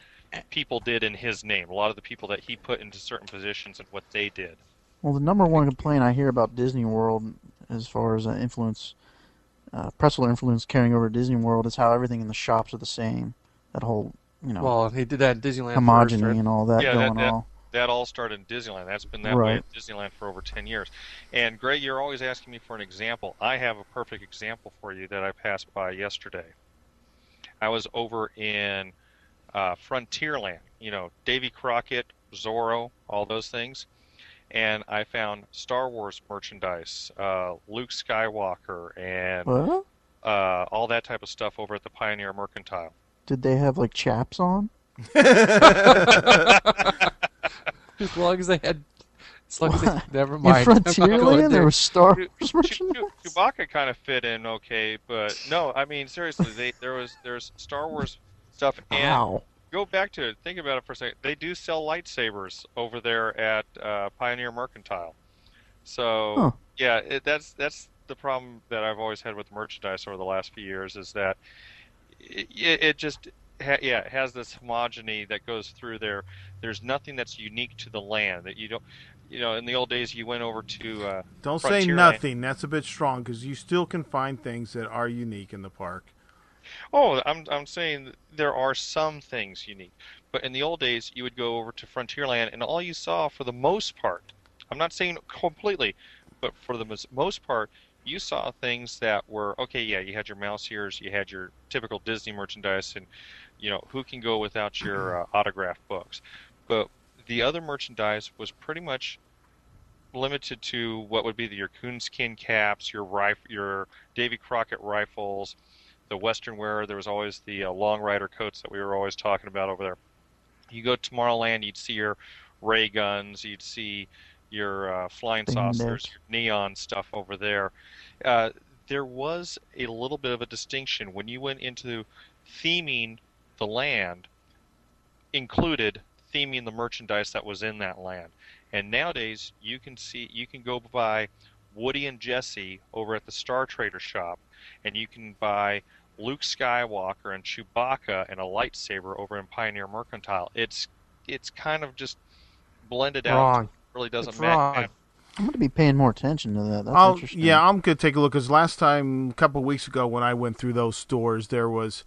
people did in his name. A lot of the people that he put into certain positions and what they did. Well, the number one complaint I hear about Disney World, as far as uh, influence, uh, Pressler influence carrying over to Disney World, is how everything in the shops are the same. That whole, you know, well, he did that in Disneyland homogeny first, right? and all that Yeah, that- going that- on. That all started in Disneyland. That's been that way at Disneyland for over 10 years. And Greg, you're always asking me for an example. I have a perfect example for you that I passed by yesterday. I was over in uh, Frontierland, you know, Davy Crockett, Zorro, all those things. And I found Star Wars merchandise, uh, Luke Skywalker, and What? uh, all that type of stuff over at the Pioneer Mercantile. Did they have like chaps on? As long as they had, as long as they, never mind. I'm not going Frontierland, there there. was Star Wars Chew- merchandise. Chew- Chewbacca kind of fit in okay, but no, I mean seriously, they there was there's Star Wars stuff, and Wow. go back to it. Think about it for a second. They do sell lightsabers over there at uh, Pioneer Mercantile. So Huh. yeah, it, that's that's the problem that I've always had with merchandise over the last few years is that it, it, it just ha- yeah it has this homogeny that goes through there. There's nothing that's unique to the land that you don't. You know, in the old days, you went over to uh, Don't say nothing. That's a bit strong because you still can find things that are unique in the park. Oh, I'm I'm saying there are some things unique, but in the old days you would go over to Frontierland and all you saw for the most part, I'm not saying completely, but for the mos- most part, you saw things that were okay. Yeah, you had your mouse ears, you had your typical Disney merchandise, and you know who can go without your uh, autograph books. But the other merchandise was pretty much limited to what would be the, your coonskin caps, your rif- your Davy Crockett rifles, the Western wear. There was always the uh, long rider coats that we were always talking about over there. You go to Tomorrowland, you'd see your ray guns, you'd see your uh, flying saucers, your neon stuff over there. Uh, there was a little bit of a distinction when you went into theming the land, included theming the merchandise that was in that land. And nowadays, you can see you can go buy Woody and Jesse over at the Star Trader shop, and you can buy Luke Skywalker and Chewbacca and a lightsaber over in Pioneer Mercantile. It's it's kind of just blended out. Wrong. It really doesn't It's matter. wrong. I'm going to be paying more attention to that. That's I'll, interesting. yeah, I'm gonna take a look because last time, a couple of weeks ago, when I went through those stores, there was,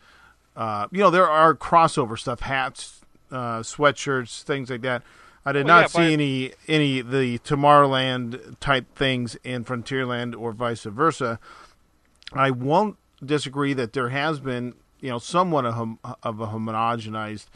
uh, you know, there are crossover stuff, hats, uh, sweatshirts, things like that. I did Oh, not yeah, see any any the Tomorrowland type things in Frontierland or vice versa. I won't disagree that there has been, you know, somewhat of, hom- of a homogenized,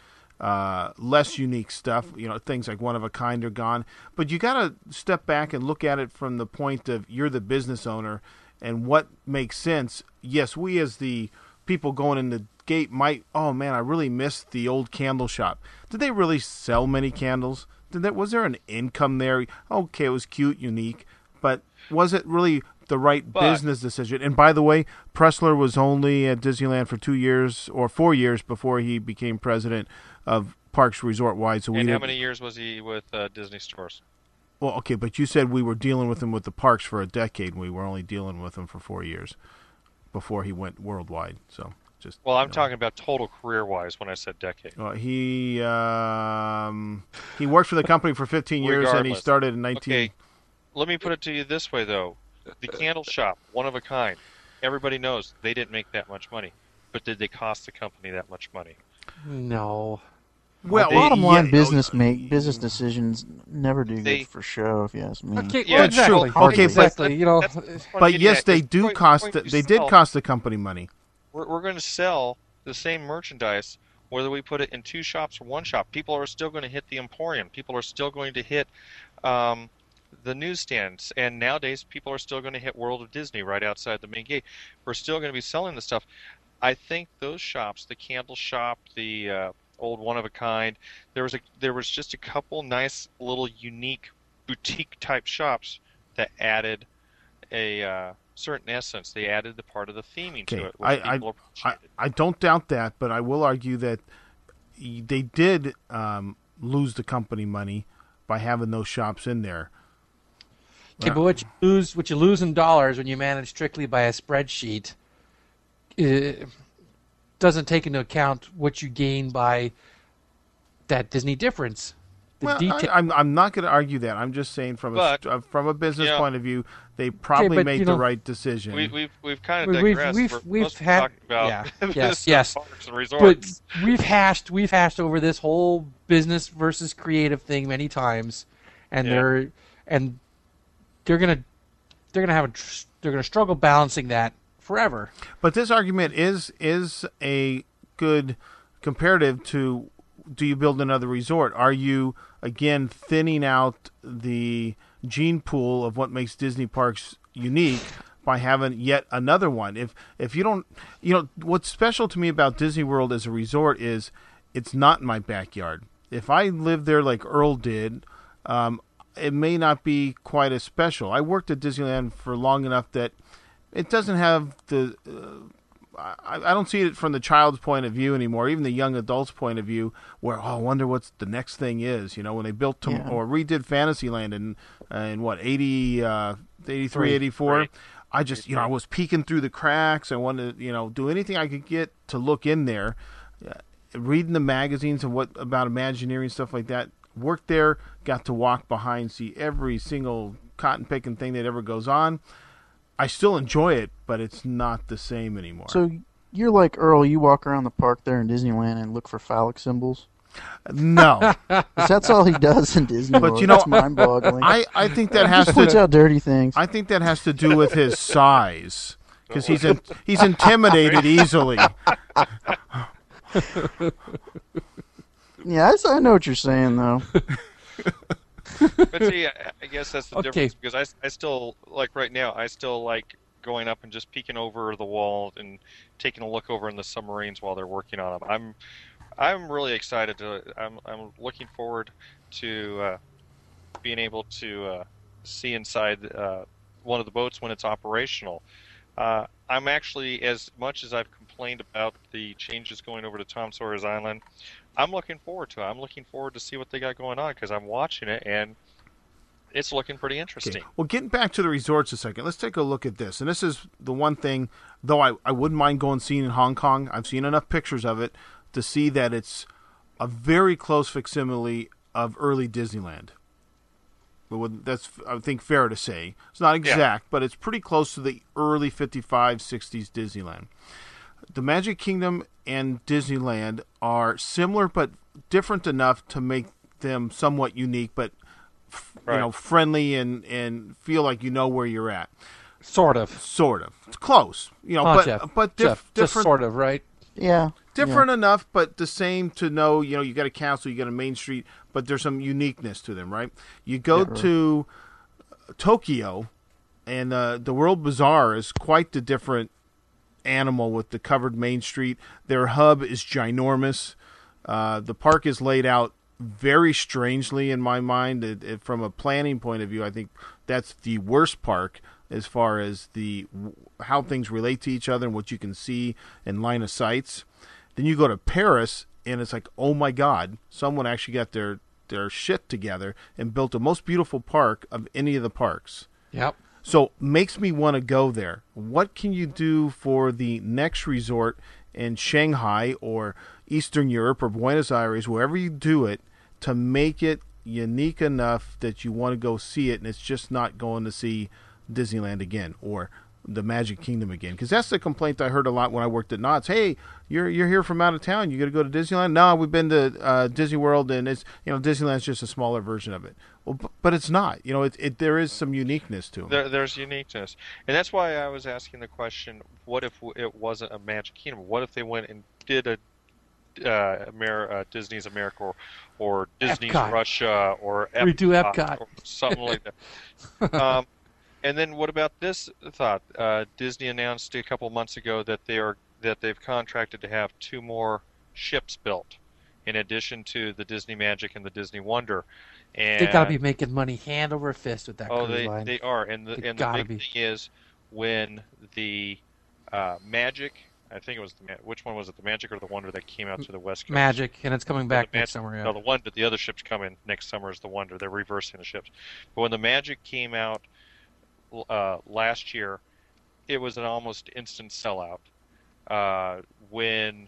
uh, less unique stuff. You know, things like one of a kind are gone. But you got to step back and look at it from the point of you're the business owner and what makes sense. Yes, we as the people going in gate might. Oh man, I really missed the old candle shop. Did they really sell many candles? Did that was there an income there? Okay, it was cute, unique, but was it really the right But- business decision? And by the way, Pressler was only at Disneyland for two years or four years before he became president of Parks Resort Wide. So we And how many years was he with uh, Disney stores? well, okay, but you said we were dealing with him with the parks for a decade. and We were only dealing with him for four years before he went worldwide. So just Well, I'm you know. talking about total career-wise when I said decade. Well, he um, he worked for the company for 15 years, and he started in 19. Okay, let me put it to you this way, though: the candle shop, one of a kind. Everybody knows they didn't make that much money, but did they cost the company that much money? No. Well, Bottom line, yeah, business make business decisions never do They- good for show. If you ask me. Okay, Yeah, well, it's true. exactly. Okay, but- exactly. You know, That's- that's what I'm But yes, they do point- cost. point The, they did cost the company money. We're, we're going to sell the same merchandise whether we put it in two shops or one shop. People are still going to hit the Emporium. People are still going to hit um, the newsstands. And nowadays, people are still going to hit World of Disney right outside the main gate. We're still going to be selling the stuff. I think those shops, the candle shop, the uh, old one of a kind, there was a there was just a couple nice little unique boutique type shops that added a uh, certain essence. They added the part of the theming Okay, to it, which I- I- people I, appreciated. I don't doubt that, but I will argue that they did um, lose the company money by having those shops in there. Okay, but what you lose, what you lose in dollars when you manage strictly by a spreadsheet, uh, doesn't take into account what you gain by that Disney difference. The well, detail. I, I'm I'm not going to argue that. I'm just saying from a But, st- uh, from a business you know- point of view, they probably but, made the know- right decision. We, we've we've kind of We- we've- we've- We're we've supposed had- about yeah, yes, yes. parks and but we've hashed we've hashed over this whole business versus creative thing many times, and Yeah. they're and they're gonna they're gonna have a they're gonna struggle balancing that forever. But this argument is is a good comparative to do you build another resort? Are you again thinning out the gene pool of what makes Disney parks unique by having yet another one? If if you don't, you know what's special to me about Disney World as a resort is it's not my backyard. If I lived there like Earl did, um, it may not be quite as special. I worked at Disneyland for long enough that it doesn't have the. Uh, I, I don't see it from the child's point of view anymore, even the young adult's point of view, where oh, I wonder what the next thing is. You know, when they built to, Yeah. or redid Fantasyland in uh, in what 80, uh, 83, 84, Right. I just you know I was peeking through the cracks. I wanted to you know do anything I could get to look in there, uh, reading the magazines and what about Imagineering stuff like that. Worked there, got to walk behind, see every single cotton picking thing that ever goes on. I still enjoy it, but it's not the same anymore. So you're like Earl. You walk around the park there in Disneyland and look for phallic symbols. No, that's all he does in Disney But World. you know, that's mind-boggling. I, I think that has just points to. out dirty things. I think that has to do with his size because he's in, he's intimidated easily. yeah, I know what you're saying though. But see, I, guess that's the Okay. difference because I, I still like right now. I still like going up and just peeking over the wall and taking a look over in the submarines while they're working on them. I'm I'm really excited to. I'm I'm looking forward to uh, being able to uh, see inside uh, one of the boats when it's operational. Uh, I'm actually, as much as I've complained about the changes going over to Tom Sawyer's Island, I'm looking forward to it. I'm looking forward to see what they got going on because I'm watching it and it's looking pretty interesting. Okay. Well, getting back to the resorts a second, let's take a look at this. And this is the one thing, though I, I wouldn't mind going seeing in Hong Kong. I've seen enough pictures of it to see that it's a very close facsimile of early Disneyland. But That's, I think, fair to say. It's not exact, but it's pretty close to the early 55, 60s Disneyland. The Magic Kingdom and Disneyland are similar but different enough to make them somewhat unique, but f- you know, friendly and and feel like you know where you're at. Sort of. Sort of, it's close, you know, Huh, but Jeff? but diff- Jeff, just different, sort of, right? Yeah, different enough, but the same to know. You know, you got a castle, you got a main street, but there's some uniqueness to them, right? You go Yeah. to Tokyo, and uh, the World Bazaar is quite the different animal with the covered main street. Their hub is ginormous. Uh, the park is laid out very strangely in my mind. It, it- from a planning point of view, I think that's the worst park as far as the how things relate to each other and what you can see in line of sights. Then you go to Paris, and it's like, oh my God, someone actually got their their shit together and built the most beautiful park of any of the parks. Yep. So makes me want to go there. What can you do for the next resort in Shanghai or Eastern Europe or Buenos Aires, wherever you do it, to make it unique enough that you want to go see it and it's just not going to see Disneyland again or the Magic Kingdom again? Because that's the complaint I heard a lot when I worked at Knott's. Hey, you're you're here from out of town. You got to go to Disneyland? No, we've been to uh, Disney World and it's you know Disneyland's just a smaller version of it. Well, but it's not. You know, it, it there is some uniqueness to it. There, there's uniqueness, and that's why I was asking the question: What if it wasn't a Magic Kingdom? What if they went and did a uh, Amer- uh, Disney's America or, or Disney's Epcot. Russia or Redo Epcot. or something like that? um, and then what about this thought? Uh, Disney announced a couple months ago that they are that they've contracted to have two more ships built, in addition to the Disney Magic and the Disney Wonder. And They got to be making money hand over fist with that Oh, they, line. they are, and the They and the big be. thing is when the uh, Magic, I think it was the which one was it, the Magic or the Wonder that came out to the West Coast? Magic, and it's coming back the next Magic- summer. Yeah. No, the one, but the other ships coming next summer is the Wonder. They're reversing the ships. But when the Magic came out uh, last year, it was an almost instant sellout. Uh, when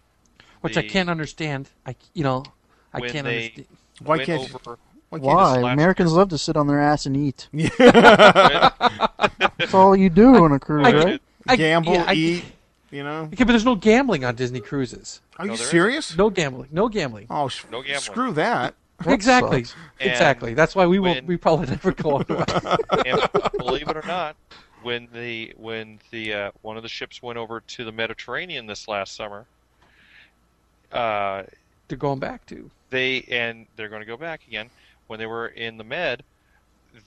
Which I can't understand. I you know I can't they understand. Why can't you- over, Why Why? last Americans love to sit on their ass and eat. That's all you do on a cruise, I- right? I- gamble, yeah, I- eat. You know? Okay, but there's no gambling on Disney cruises. Are No, you there serious? No gambling. No gambling. Oh, sh- No gambling. screw that. That exactly. sucks. And Exactly. That's why we will. when- We probably never go on. to and believe it or not, when the when the uh, one of the ships went over to the Mediterranean this last summer, uh, They're going back to. they and they're going to go back again. When they were in the Med,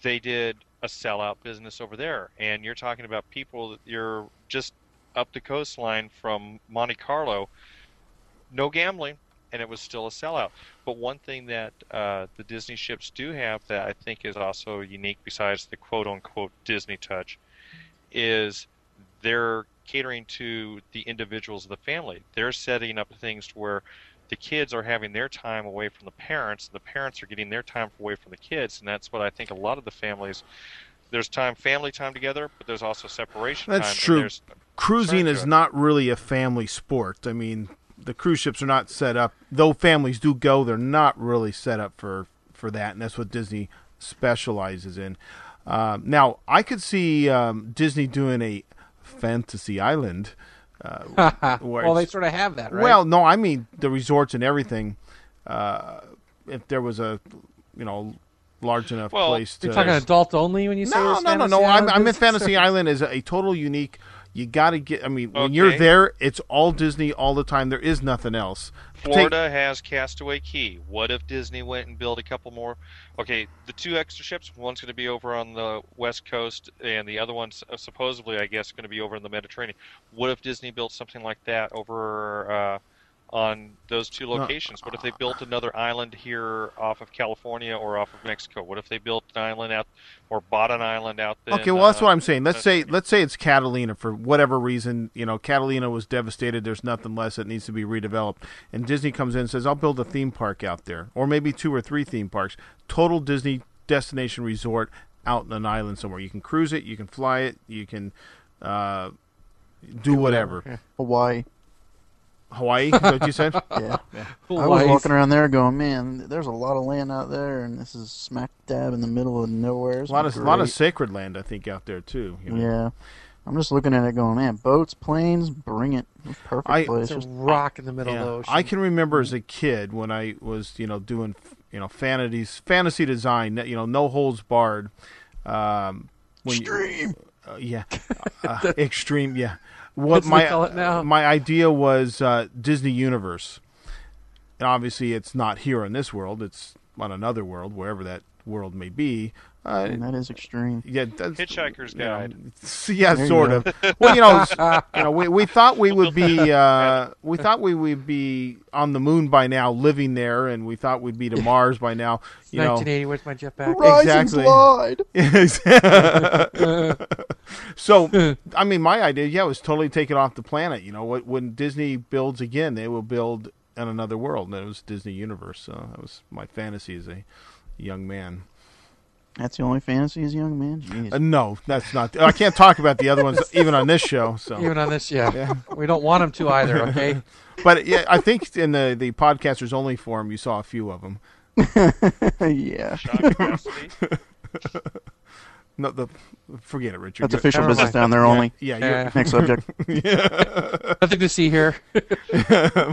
they did a sellout business over there, and you're talking about people that you're just up the coastline from Monte Carlo, no gambling, and it was still a sellout. But one thing that uh, the Disney ships do have that I think is also unique, besides the quote unquote Disney touch, is they're catering to the individuals of the family. They're setting up things to where the kids are having their time away from the parents, the parents are getting their time away from the kids, and that's what I think a lot of the families. There's time, family time together, but there's also separation That's time. true. Cruising is not really a family sport. I mean, the cruise ships are not set up. Though families do go, they're not really set up for for that, and that's what Disney specializes in. Um, now, I could see um, Disney doing a fantasy island. Uh, where well, they sort of have that, right? Well, no, I mean the resorts and everything. uh, if there was a you know large enough Well, place to You're talking adult only when you say no, no, no, no. I'm, I'm in? Fantasy Island is a total unique. You got to get. I mean, when you're there, it's all Disney all the time. There is nothing else. Take- Florida has Castaway Cay. What if Disney went and built a couple more? Okay, the two extra ships. One's going to be over on the west coast, and the other one's uh, supposedly, I guess, going to be over in the Mediterranean. What if Disney built something like that over uh, on those two locations? What if they built another island here off of California or off of Mexico? What if they built an island out or bought an island out there? Okay, well that's what I'm saying. Let's say let's say it's Catalina for whatever reason. You know, Catalina was devastated. There's nothing less that needs to be redeveloped. And Disney comes in and says, "I'll build a theme park out there, or maybe two or three theme parks. Total Disney destination resort out in an island somewhere. You can cruise it, you can fly it, you can uh, do whatever. Yeah. Hawaii. Hawaii, is that what you said? Yeah. I was walking around there going, man, there's a lot of land out there, and this is smack dab in the middle of nowhere. a lot of a lot of sacred land, I think, out there too. you know. Yeah. I'm just looking at it going, man, boats, planes, bring it. Perfect I- place. It's a rock in the middle Yeah. of the ocean. I can remember as a kid when I was, you know, doing, you know, fantasies, fantasy design, you know, no holds barred. Um, when Extreme. You, uh, yeah, uh, extreme. Yeah. What my call it now. my idea was uh, Disney Universe. And obviously, it's not here in this world. It's on another world, wherever that world may be. Uh, Man, that is extreme. yeah, that's, Hitchhiker's you know, Guide. s- yeah, There sort of. Well, you know, you know, we, we thought we would be uh, we thought we would be on the moon by now, living there, and we thought we'd be to Mars by now. You know, 1980. Where's my jetpack? Rise Exactly. and glide. so, I mean, my idea, yeah, was totally take it off the planet. You know, when Disney builds again, they will build in another world, and it was Disney Universe. So that was my fantasy as a young man. That's the only fantasy as a young man? Jeez. Uh, no, that's not. I can't talk about the other ones even on this show. So, Even on this, yeah. Yeah. We don't want them to either. Okay. but yeah, I think in the the podcasters only forum, you saw a few of them. yeah. Sean No, the forget it, Richard. That's You- official business mind. down there only. Yeah, Yeah. Next subject. Nothing to see here.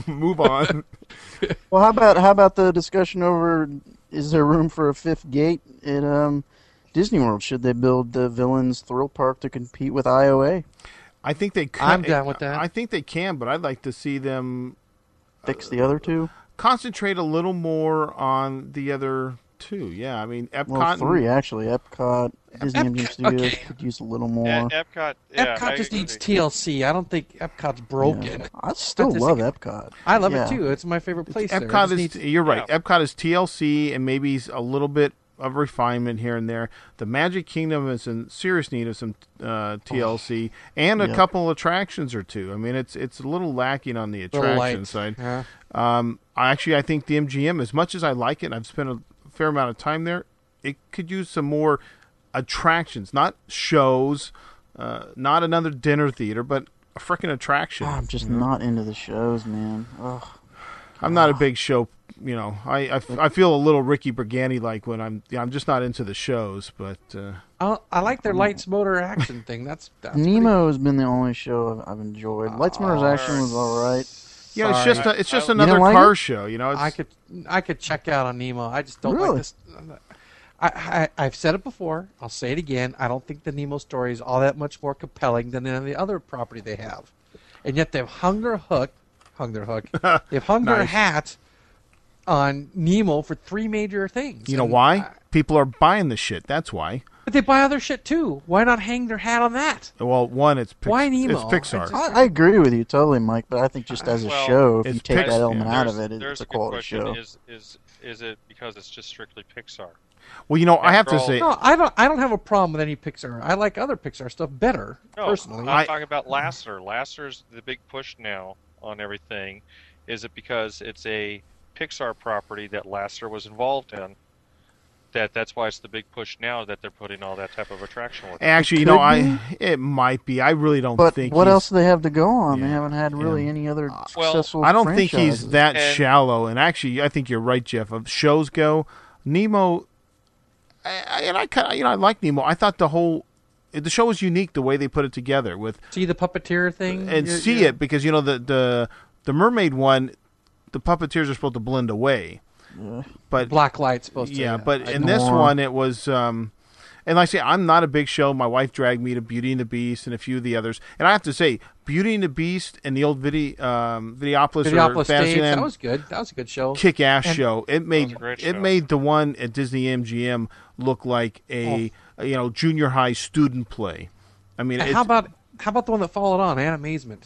move on. Well, how about how about the discussion over is there room for a fifth gate at um, Disney World? Should they build the Villains Thrill Park to compete with IOA? I think they. Can, I'm down with that. I think they can, but I'd like to see them Fix the other two. concentrate a little more on the other two. Yeah, I mean Epcot. Well, three actually. Epcot, Disney Epcot- MGM Studios okay. could use a little more. Yeah, Epcot. Yeah, Epcot I just agree. needs TLC. I don't think Epcot's broken. Yeah. I still just love think- Epcot. I love Yeah. it too. It's my favorite place. there. It Epcot just is. needs- You're right. yeah. Epcot is TLC and maybe a little bit of refinement here and there. The Magic Kingdom is in serious need of some uh, TLC and a Yeah. couple attractions or two. I mean, it's it's a little lacking on the attraction light. side. Yeah. Um, I actually I think the MGM, as much as I like it, I've spent a fair amount of time there. It could use some more attractions, not shows, uh, not another dinner theater, but a freaking attraction. Oh, I'm just not into the shows, man. Ugh. I'm not a big show. You know, I, I, I feel a little Ricky Brigante like when I'm yeah, I'm just not into the shows, but uh, I, I like their lights motor action thing. That's, that's pretty- Nemo has been the only show I've, I've enjoyed. Lights motor Action was all right. Yeah, it's just a, it's just I- another like car it? show. You know, it's, I could I could check out on Nemo. I just don't Really? like this. I, I I've said it before. I'll say it again. I don't think the Nemo story is all that much more compelling than any of the other property they have, and yet they've hung their hook, hung their hook. they've hung their hat on Nemo for three major things. you know And why? I- People are buying the shit. That's why. but they buy other shit too. Why not hang their hat on that? Well, one, it's Pix- Why Nemo? It's Pixar. I just- I, I agree with you totally, Mike. But I think just as a Well, show, if you take Pix- that element yeah. out of it, there's it's a a quality question. show. Is is is it because it's just strictly Pixar? well, you know, I have After to all- say, No, I don't. I don't have a problem with any Pixar. I like other Pixar stuff better No, personally. I'm I- talking about Lasseter. Lasseter's the big push now on everything. Is it because it's a Pixar property that Lasseter was involved in? That that's why it's the big push now that they're putting all that type of attraction with. it. actually, you could know, I it might be. I really don't But think. what he's- else do they have to go on? They haven't had really yeah. any other uh, well, successful. I don't think he's that And- shallow. And actually, I think you're right, Jeff. Of shows go, Nemo, I, I- and I kind of, you know, I like Nemo. I thought the whole the show was unique the way they put it together with see the puppeteer thing and You're- see you're- it because you know the the the mermaid one the puppeteers are supposed to blend away. Yeah. But Black light's supposed to. yeah, but I in this More. one it was um and like I say, I'm not a big show. My wife dragged me to Beauty and the Beast and a few of the others. And I have to say, Beauty and the Beast and the old Vidi, um, Videopolis, or Videopolis Days, Fantasyland that was good. That was a good show. kick ass And- show. It made a it show. made the one at Disney MGM look like a, Oh. a, you know junior high student play. I mean, it's, how about how about the one that followed on, Animazement?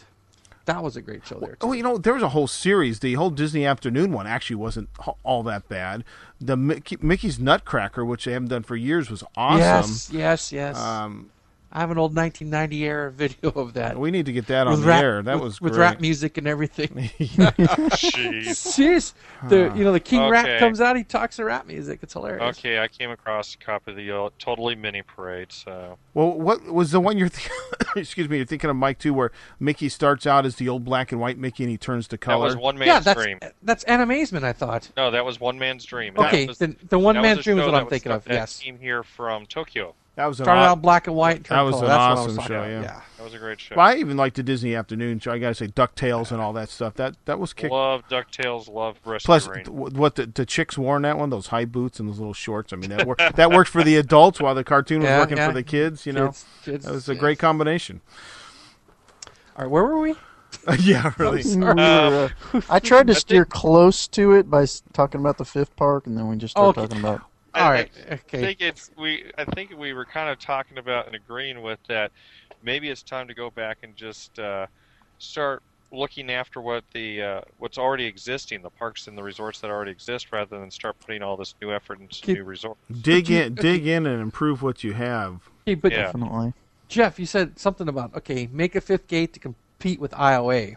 That was a great show there. Too. Oh, you know, there was a whole series. The whole Disney Afternoon one actually wasn't all that bad. The Mickey, Mickey's Nutcracker, which they haven't done for years, was awesome. Yes, yes, yes. Um, I have an old 1990 era video of that. we need to get that on with the air. That with, was with rap music and everything. Jeez. Serious, the you know the King Rat Okay. comes out, he talks to rap music. It's hilarious. Okay, I came across a copy of the uh, Totally Minnie Parade. So Well, what was the one you're? Th- excuse me, you're thinking of Mike too, where Mickey starts out as the old black and white Mickey, and he turns to color. that color. was one man's yeah, that's dream. that's Animazement. I thought. No, that was one man's dream. Okay, was- then the one man's dream is what I'm thinking of. That Yes, came here from Tokyo. That was an started aw- out black and white. That was color. an That's awesome was show, about, yeah. That was a great show. Well, I even liked the Disney Afternoon show. I gotta say, Ducktales and all that stuff. That that was kick. Love Ducktales. Love Rescue Plus, Rain. th- what the, the chicks wore in that one, those high boots and those little shorts. I mean, that worked. that worked for the adults while the cartoon was Yeah, working yeah. for the kids. You know, Kids- kids, that was a yes. great combination. All right, where were we? yeah, really. We uh, I tried to steer close to it by talking about the fifth park, and then we just started Okay. talking about. I, All right, I okay. think it's we. I think we were kind of talking about and agreeing with that. Maybe it's time to go back and just uh, start looking after what the uh, what's already existing, the parks and the resorts that already exist, rather than start putting all this new effort into Keep- new resorts. dig in, dig in, and improve what you have. Okay, but Yeah. Definitely. Jeff, you said something about okay, make a fifth gate to compete with IOA.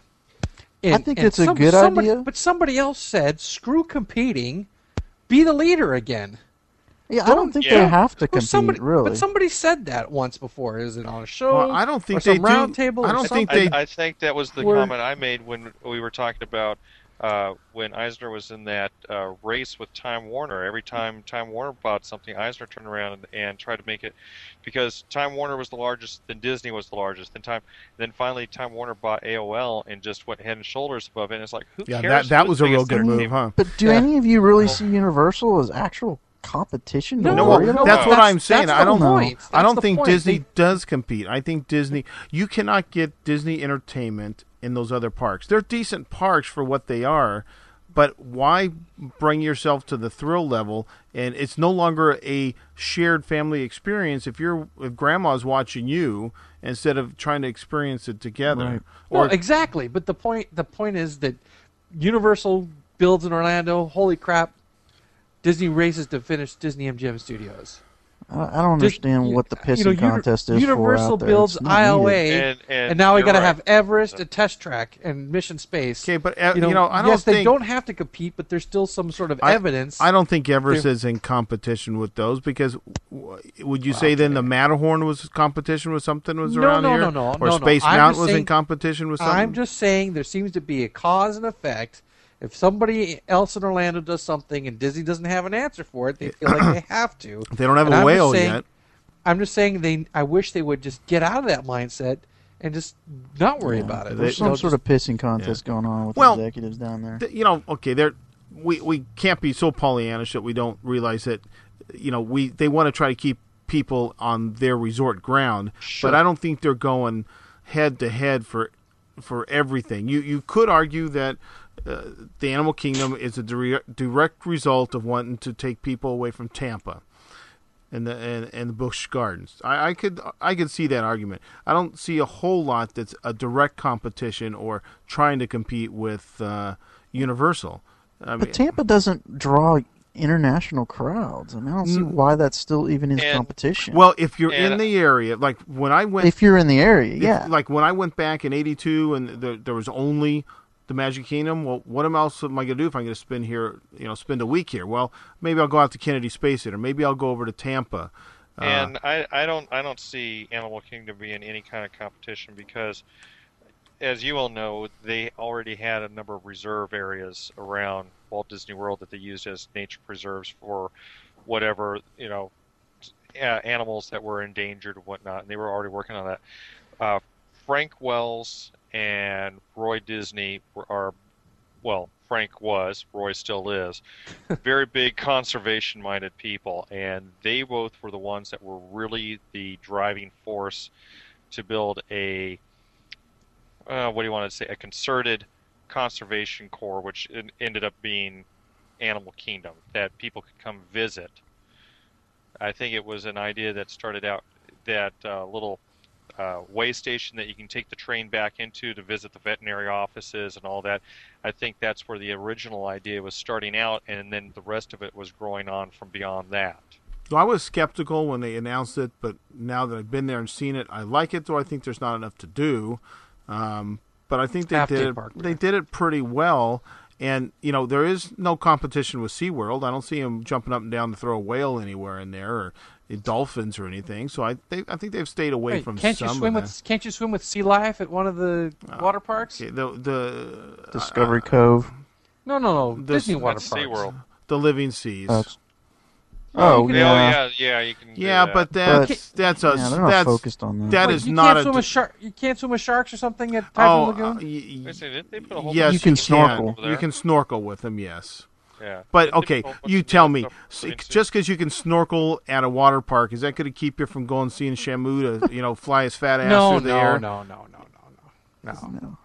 I think it's a good somebody, idea. But somebody else said, "Screw competing, be the leader again." Yeah, I don't think Yeah. they have to Well, compete, somebody, really. but somebody said that once before. Is it on a show? Well, I don't think or some they do- round table. I don't think they- I, I think that was the We're- comment I made when we were talking about uh, when Eisner was in that uh, race with Time Warner. Every time Time Warner bought something, Eisner turned around and, and tried to make it because Time Warner was the largest, then Disney was the largest, then Time, then finally Time Warner bought AOL and just went head and shoulders above it. And it's like, who Yeah, cares? that that was a real good move, huh? But do Yeah. any of you really see Universal as actual competition? to No, No, worry well, about? that's what I'm saying. that's I don't. point. I don't think point. Disney They- does compete. I think Disney. You cannot get Disney entertainment in those other parks. They're decent parks for what they are, but why bring yourself to the thrill level? And it's no longer a shared family experience if you're if grandma's watching you instead of trying to experience it together. Right. Well, Or exactly. But the point the point is that Universal builds in Orlando. Holy crap! Disney races to finish Disney MGM Studios. I, I don't understand you- what the you pissing know, contest is Universal for out there. builds It's. IOA, And, and, and now we got to right. have Everest, a test track, and Mission Space. okay, but uh, You know, I don't yes, think they don't have to compete, but there's still some sort of I- evidence. I don't think Everest They're- is in competition with those because would you say then the Matterhorn was competition with something was No, around no, here, no, no, or no, no. Space I'm Mountain just was in competition with something? I'm just saying there seems to be a cause and effect. If somebody else in Orlando does something and Disney doesn't have an answer for it, they feel like they have to. they don't have And a I'm whale saying- yet. I'm just saying they. I wish they would just get out of that mindset and just not worry about it. There's They- some sort of pissing contest going on with Well, executives down there. Th- You know, okay, they're we we can't be so Pollyannish that we don't realize that you know we they want to try to keep people on their resort ground, Sure. but I don't think they're going head to head for for everything. You you could argue that. Uh, the Animal Kingdom is a dire- direct result of wanting to take people away from Tampa and the and, and the Busch Gardens. I, I could I could see that argument. I don't see a whole lot that's a direct competition or trying to compete with uh, Universal. I mean, But Tampa doesn't draw international crowds. I mean, I don't see Mm. why that's still even in And- competition. well, if you're in the area, like when I went, if you're in the area, if- yeah. like when I went back in '82 and there, there was only the Magic Kingdom. Well, what else am I going to do if I'm going to spend here? You know, spend a week here. Well, maybe I'll go out to Kennedy Space Center. Maybe I'll go over to Tampa. Uh, And I, I don't I don't see Animal Kingdom being any kind of competition because, as you all know, they already had a number of reserve areas around Walt Disney World that they used as nature preserves for whatever you know animals that were endangered and whatnot. And they were already working on that. Uh, Frank Wells and Roy Disney are well. Frank was, Roy still is, very big conservation minded people. And they both were the ones that were really the driving force to build a, uh, what do you want to say, a concerted conservation corps, which en- ended up being Animal Kingdom, that people could come visit. I think it was an idea that started out that uh, little uh, way station that you can take the train back into to visit the veterinary offices and all that. I think that's where the original idea was starting out, and then the rest of it was growing on from beyond that. So I was skeptical when they announced it, but now that I've been there and seen it, I like it. Though I think there's not enough to do, um, but I think they Half did it, park they there. did it pretty well. And you know there is no competition with SeaWorld. I don't see them jumping up and down to throw a whale anywhere in there or dolphins or anything. So I they, I think they've stayed away Wait, from can't you swim of with Can't you swim with sea life at one of the uh, water parks? that. the the uh, Discovery uh, Cove. No, no, no. This- Disney water That's parks. SeaWorld. the living seas. That's- Oh, oh, you yeah. Oh yeah, yeah, you can. yeah, that. but that's But- that's a yeah, they're not that's focused on that. that Wait, is you not can't swim d- with shark. You can't swim with sharks or something at oh Typhoon uh, Lagoon. y- Wait a second, didn't they put a whole yes you can stuff snorkel. over You can snorkel with them. Yes. Yeah. But okay, put a whole bunch you tell me, up s- between two? just because you can snorkel at a water park, is that going to keep you from going seeing Shamu to you know fly his fat ass no, through the no, air? no, no, no, no, no, no. No.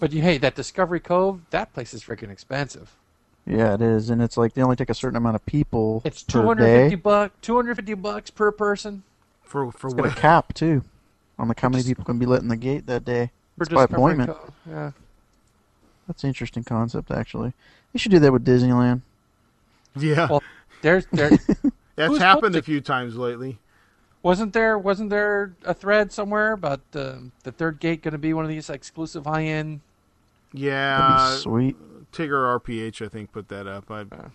But you, hey, that Discovery Cove, that place is freaking expensive. Yeah, it is, and it's like they only take a certain amount of people It's two hundred fifty bucks. Two hundred fifty bucks per person For for It's got a cap too, on like how many people can be let in the gate that day. for It's by Discovery appointment. Cove. Yeah. That's an interesting concept, actually. You should do that with Disneyland. Yeah, Well, there's there that's happened a few times lately. wasn't there wasn't there a thread somewhere about uh, the third gate going to be one of these exclusive high end? That'd Yeah, be sweet. Tigger RPH I think put that up. I, Uh.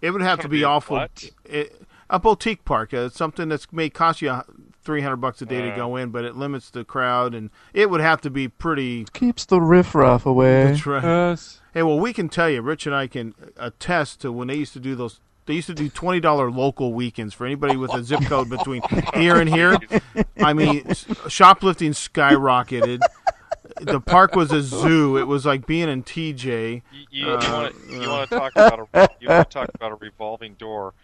it would have to Gonna be be awful. what? It, a boutique park, uh, something that's may cost you three hundred bucks a day to go in, but it limits the crowd, and it would have to be pretty. Keeps the riffraff away. That's right. Yes. Hey, well, we can tell you, Rich and I can attest to when they used to do those. They used to do twenty dollar local weekends for anybody with a zip code between here and here. I mean, shoplifting skyrocketed. The park was a zoo. It was like being in TJ. You, you, Uh, want to uh. you want to talk about a you want to talk about a revolving door.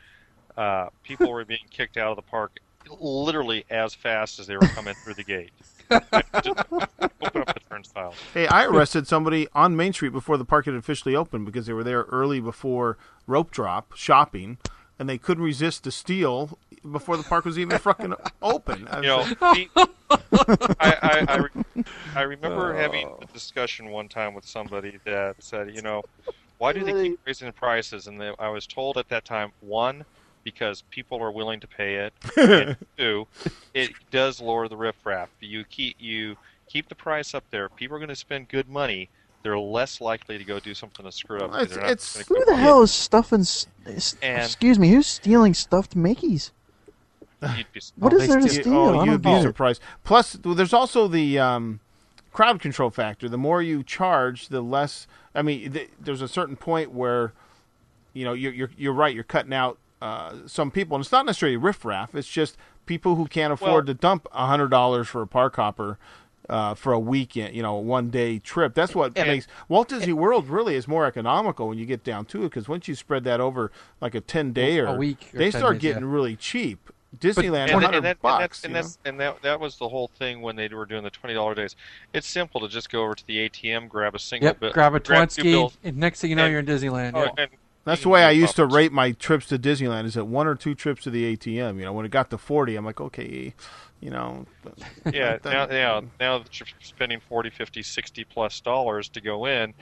Uh, people were being kicked out of the park literally as fast as they were coming through the gate. Open up the turnstiles. Hey, I arrested somebody on Main Street before the park had officially opened because they were there early before rope drop shopping, and they couldn't resist the steal before the park was even fucking open. I You know, was he- I, I, I, re- I remember having a discussion one time with somebody that said, you know, why do they keep raising the prices? And they, I was told at that time, one, because people are willing to pay it, and two, it does lower the riffraff. You keep you keep the price up there. People are going to spend good money. They're less likely to go do something to screw up. Well, it's- it's- Who the hell is stuffing? s- s- And- excuse me, who's stealing stuffed Mickeys? you'd be- What is they there to steal- steal? Oh, you'd don't be surprised. Plus, there's also the um, crowd control factor. The more you charge, the less. I mean, th- there's a certain point where, you know, you're you're, you're right. You're cutting out uh, some people, and it's not necessarily riffraff. It's just people who can't afford Well- to dump a hundred dollars for a park hopper. Uh, for a weekend, you know, a one day trip. That's what And- makes Walt Disney World really is more economical when you get down to it. Because once you spread that over like a ten day or A week or they start days, getting yeah. really cheap. Disneyland, and, hundred and, that, bucks. and, you know? that's, and that, that was the whole thing when they were doing the twenty dollar days. It's simple to just go over to the ATM, grab a single Yep. bill, grab a two Twinski, and next thing you know, and- you're in Disneyland. oh, yeah. And That's the way I do used to rate my trips to Disneyland. Is at one or two trips to the ATM. You know, when it got to forty, I'm like, okay, you know. Yeah, now, now, now that you're spending 40, 50, 60 plus dollars to go in,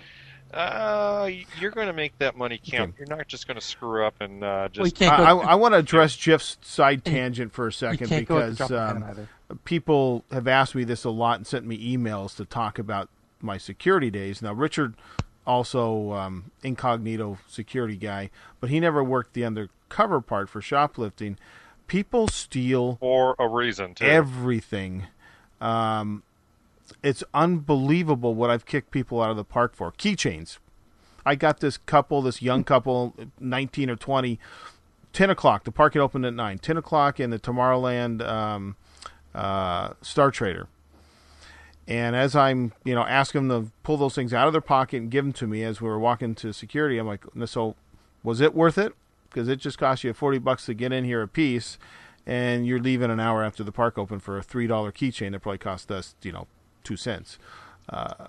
uh, you're going to make that money count. Okay. You're not just going to screw up and uh, Well, just. can't I, go. I, want to address Jeff's side tangent for a second can't go at the because drop of a hat um, people have asked me this a lot and sent me emails to talk about my security days. Now, Richard also um, incognito security guy, but he never worked the undercover part for shoplifting. People steal for a reason, too. everything. Um, it's unbelievable what I've kicked people out of the park for. Keychains. I got this couple, this young couple, 19 or 20, 10 o'clock. The park had opened at 9. 10 o'clock in the Tomorrowland um, uh, Star Trader. And as I'm, you know, asking them to pull those things out of their pocket and give them to me as we were walking to security, I'm like, so was it worth it? Because it just cost you 40 bucks to get in here a piece, and you're leaving an hour after the park open for a $3 keychain that probably cost us, you know, two cents. Uh,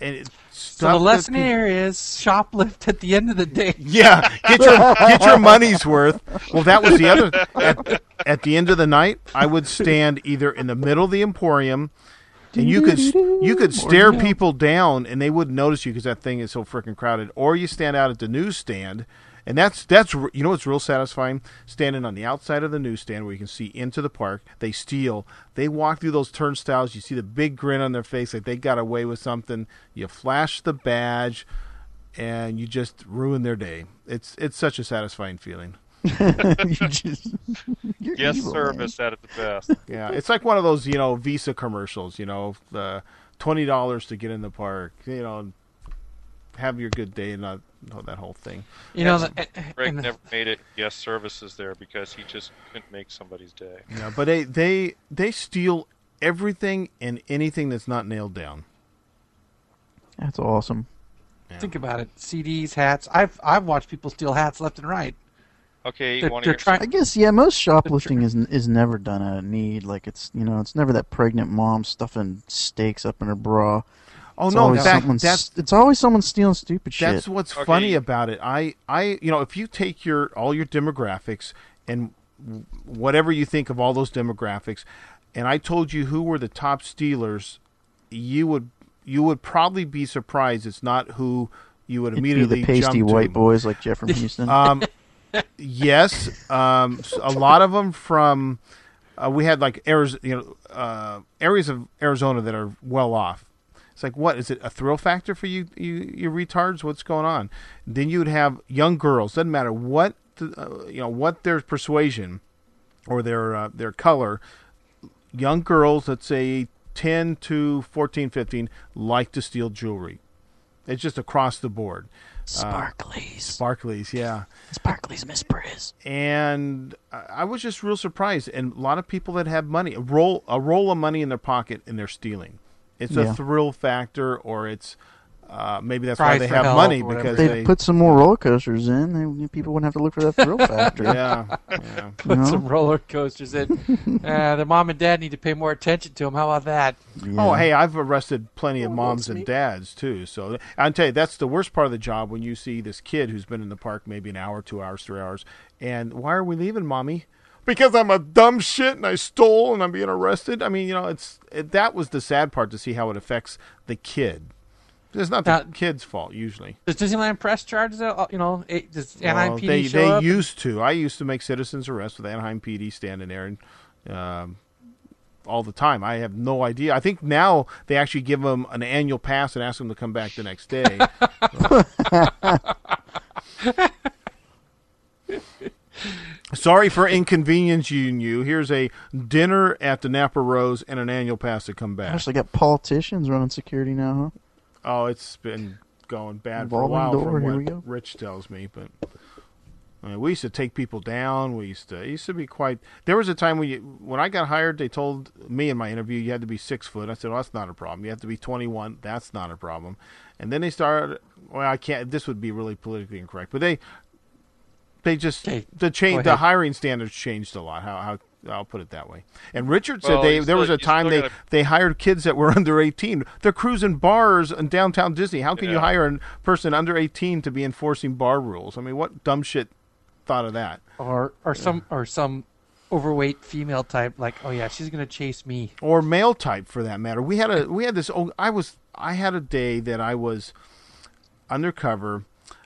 and So the lesson peop- here is shoplift at the end of the day. yeah, get your get your money's worth. Well, that was the other. At, at the end of the night, I would stand either in the middle of the Emporium, and you could you could stare people down, and they wouldn't notice you because that thing is so freaking crowded. Or you stand out at the newsstand, and that's that's you know what's real satisfying? Standing on the outside of the newsstand where you can see into the park. They steal. They walk through those turnstiles. You see the big grin on their face, like they got away with something. You flash the badge and you just ruin their day. It's it's such a satisfying feeling. you just, you're Guest evil, service at its best. Yeah, it's like one of those you know Visa commercials. You know, the uh, twenty dollars to get in the park. You know, have your good day and not know that whole thing. You know, Yes. the, eh, eh, Greg and- never made it guest services there because he just couldn't make somebody's day. Yeah, but they they they steal everything and anything that's not nailed down. That's awesome. think about it: CDs, hats. I've I've watched people steal hats left and right. Okay, They're- one they're of your trying- I guess yeah, most shoplifting is is never done out of need. Like it's you know it's never that pregnant mom stuffing steaks up in her bra. Oh It's no, in always fact, that's it's always someone stealing stupid shit. That's what's Okay. funny about it. I, I, you know, if you take your all your demographics and whatever you think of all those demographics, and I told you who were the top stealers, you would you would probably be surprised. It's not who you would It'd be immediately the pasty jump to. white boys like Jeff from Houston. Um, yes, um, a lot of them from. Uh, we had like areas, you know, uh, areas of Arizona that are well off. It's like, what is it? A thrill factor for you, you, you retards? What's going on? Then you would have young girls. Doesn't matter what, the, uh, you know, what their persuasion or their uh, their color. Young girls, let's say ten to 14, 15, like to steal jewelry. It's just across the board. Uh, Sparklies, Sparklies, yeah Sparklies, Miss Briz. and I I was just real surprised. And a lot of people that have money, a roll a roll of money in their pocket, and they're stealing. It's Yeah. a thrill factor, or it's uh, maybe that's Prize why they have money because They they. put some more roller coasters in. They, people wouldn't have to look for that thrill factor. yeah, yeah. Put know? some roller coasters in. uh, their mom and dad need to pay more attention to them. How about that? Oh, hey, I've arrested plenty of Oh, moms and dads too. So I'll tell you, that's the worst part of the job when you see this kid who's been in the park maybe an hour, two hours, three hours, and why are we leaving, mommy? Because I'm a dumb shit and I stole and I'm being arrested. I mean, you know, it's it, that was the sad part to see how it affects the kid. It's not the Now- kid's fault usually. Does Disneyland press charges? You know, it, does Anaheim Well, PD they show they up? used to. I used to make citizens arrests with Anaheim PD standing there and um, all the time. I have no idea. I think now they actually give them an annual pass and ask them to come back the next day. Sorry for inconveniencing you. Here's a dinner at the Napa Rose and an annual pass to come back. Actually, got politicians running security now, huh? Oh, it's been going bad for a while door, from what. Rich tells me, but I mean, we used to take people down. We used to it used to be quite. There was a time when you when I got hired, they told me in my interview you had to be six foot. I said, "Well, that's not a problem. You have to be 21. That's not a problem." And then they started. Well, I can't. This would be really politically incorrect, but they they just the change the hiring standards changed a lot. How how I'll put it that way. And Richard said Well, they you there was a time they gotta- they hired kids that were under 18. They're cruising bars in downtown Disney. How can you hire a person under 18 to be enforcing bar rules? I mean, what dumb shit thought of that? or or some or some overweight female type like, oh yeah, she's gonna chase me. Or male type for that matter. We had a we had this oh, I was I had a day that I was undercover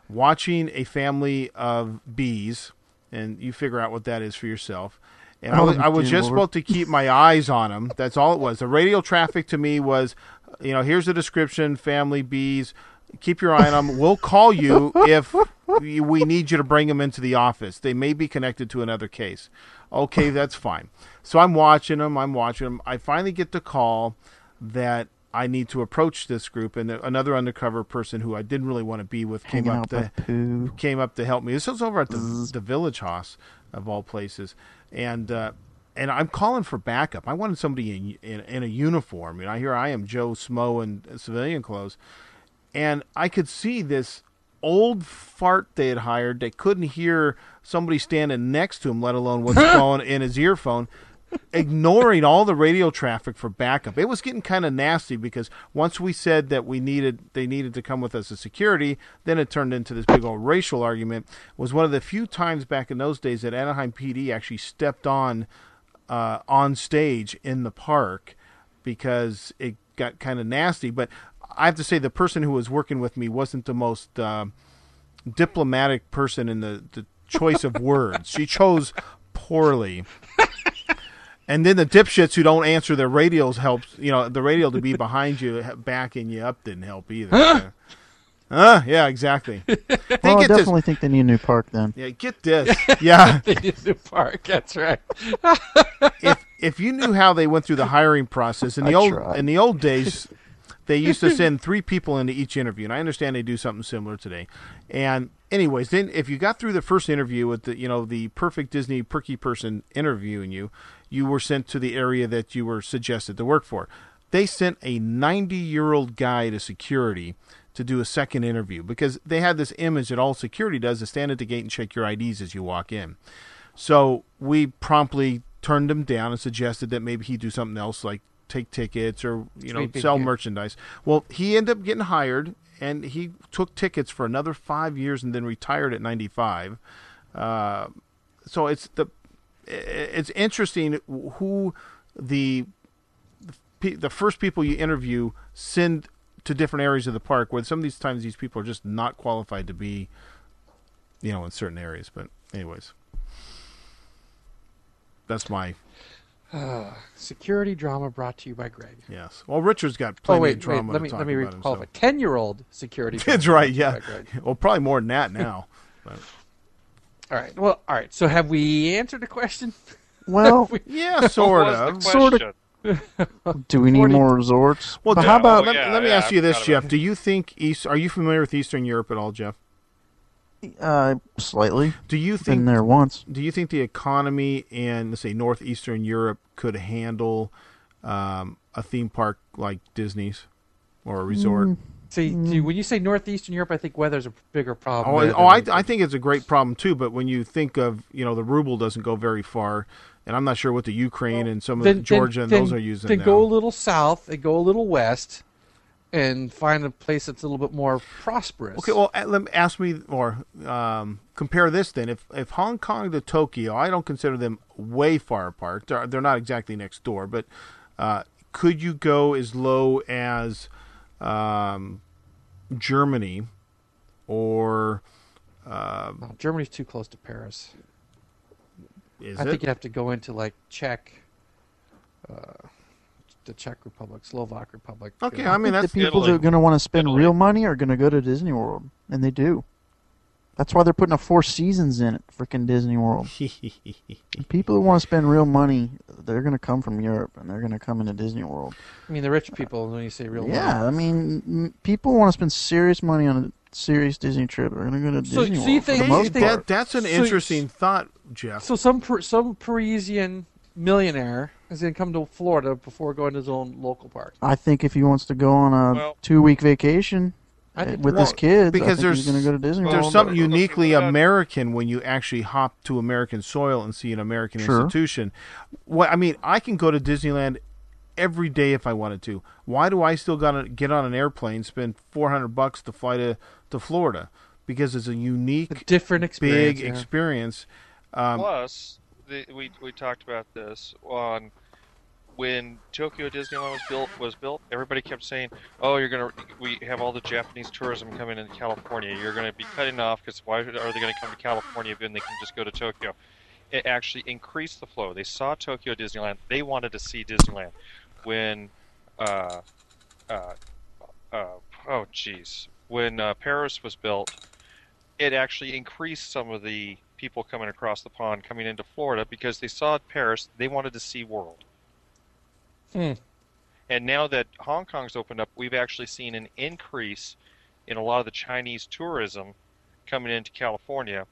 watching a family of bees and you figure out what that is for yourself. And I was, I was just supposed to keep my eyes on them. That's all it was. The radio traffic to me was, you know, here's the description: family bees. Keep your eye on them. We'll call you if we need you to bring them into the office. They may be connected to another case. Okay, that's fine. So I'm watching them. I'm watching them. I finally get the call that I need to approach this group, and another undercover person who I didn't really want to be with came up to came up to help me. This was over at the the Village Haus of all places, and uh, and I'm calling for backup. I wanted somebody in in, in a uniform. You know, here I am, Joe Smo in civilian clothes, and I could see this old fart they had hired. They couldn't hear somebody standing next to him, let alone what's going in his earphone ignoring all the radio traffic for backup. It was getting kind of nasty because once we said that we needed they needed to come with us as security, then it turned into this big old racial argument. It was one of the few times back in those days that Anaheim PD actually stepped on uh, on stage in the park because it got kind of nasty. But I have to say the person who was working with me wasn't the most uh, diplomatic person in the, the choice of words. She chose poorly. And then the dipshits who don't answer their radios helps. You know, the radio to be behind you, backing you up, didn't help either. Huh? Uh, yeah, exactly. well, I definitely this. think they need a new park then. Yeah, get this. Yeah, they need a new park. That's right. if if you knew how they went through the hiring process in the I old tried. in the old days, they used to send three people into each interview, and I understand they do something similar today. And anyways, then if you got through the first interview with the you know the perfect Disney perky person interviewing you, you were sent to the area that you were suggested to work for. They sent a 90 year old guy to security to do a second interview because they had this image that all security does is stand at the gate and check your IDs as you walk in. So we promptly turned him down and suggested that maybe he do something else like take tickets or you know sell merchandise. Well, he ended up getting hired and he took tickets for another five years and then retired at 95. Uh, so it's the it's interesting who the the first people you interview send to different areas of the park where some of these times these people are just not qualified to be you know in certain areas but anyways that's my uh, security drama brought to you by Greg. Yes. Well, Richard's got plenty oh, wait, of drama. Wait, let me let me recall it. Ten year old security. That's right. Yeah. Well, probably more than that now. but. All right. Well, all right. So have we answered the question? Well, we... yeah, sort of. Sort of. Do we need 40... more resorts? Well, how about? Oh, let, let, me yeah, ask you this, Jeff. Do you think East? Are you familiar with Eastern Europe at all, Jeff? Uh, slightly. Do you think Been there once? Do you think the economy in, let's say, northeastern Europe could handle um, a theme park like Disney's or a resort? Mm. See, mm. when you say northeastern Europe, I think weather's a bigger problem. Oh, oh I, I think it's a great problem too. But when you think of, you know, the ruble doesn't go very far, and I'm not sure what the Ukraine well, and some of then, the Georgia then, and those are using. Then now. go a little south and go a little west, and find a place that's a little bit more prosperous. Okay, well, let me ask me or um, compare this then. If if Hong Kong to Tokyo, I don't consider them way far apart. They're they're not exactly next door, but uh, could you go as low as um, Germany or uh, no, Germany's too close to Paris. Is I it? think you have to go into like Czech, uh, the Czech Republic, Slovak Republic. Okay, I mean I that's the people Italy. that are going to want to spend Italy. real money are going to go to Disney World, and they do. That's why they're putting a Four Seasons in it, freaking Disney World. people who want to spend real money, they're going to come from Europe and they're going to come into Disney World. I mean, the rich people, when you say real money. yeah, money. I mean, people want to spend serious money on a serious Disney trip. They're going to go to so, Disney so World. Think, for the most that, part. That's an so interesting thought, Jeff. So some some Parisian millionaire is going to come to Florida before going to his own local park. I think if he wants to go on a well, two week vacation, with his kids because there's going to go to Disney World. There's something uniquely American when you actually hop to American soil and see an American sure. institution. What I mean, I can go to Disneyland every day if I wanted to. Why do I still got to get on an airplane, spend 400 bucks to fly to to Florida? Because it's a unique, a different experience, big yeah. experience. Um, Plus, the, we we talked about this on when Tokyo Disneyland was built, was built, everybody kept saying, "Oh, you're gonna we have all the Japanese tourism coming into California. You're gonna be cutting off because why are they gonna come to California when they can just go to Tokyo?" It actually increased the flow. They saw Tokyo Disneyland. They wanted to see Disneyland. When, uh, uh, uh, oh, jeez, when uh, Paris was built, it actually increased some of the people coming across the pond coming into Florida because they saw Paris. They wanted to see World Hmm. And now that Hong Kong's opened up, we've actually seen an increase in a lot of the Chinese tourism coming into California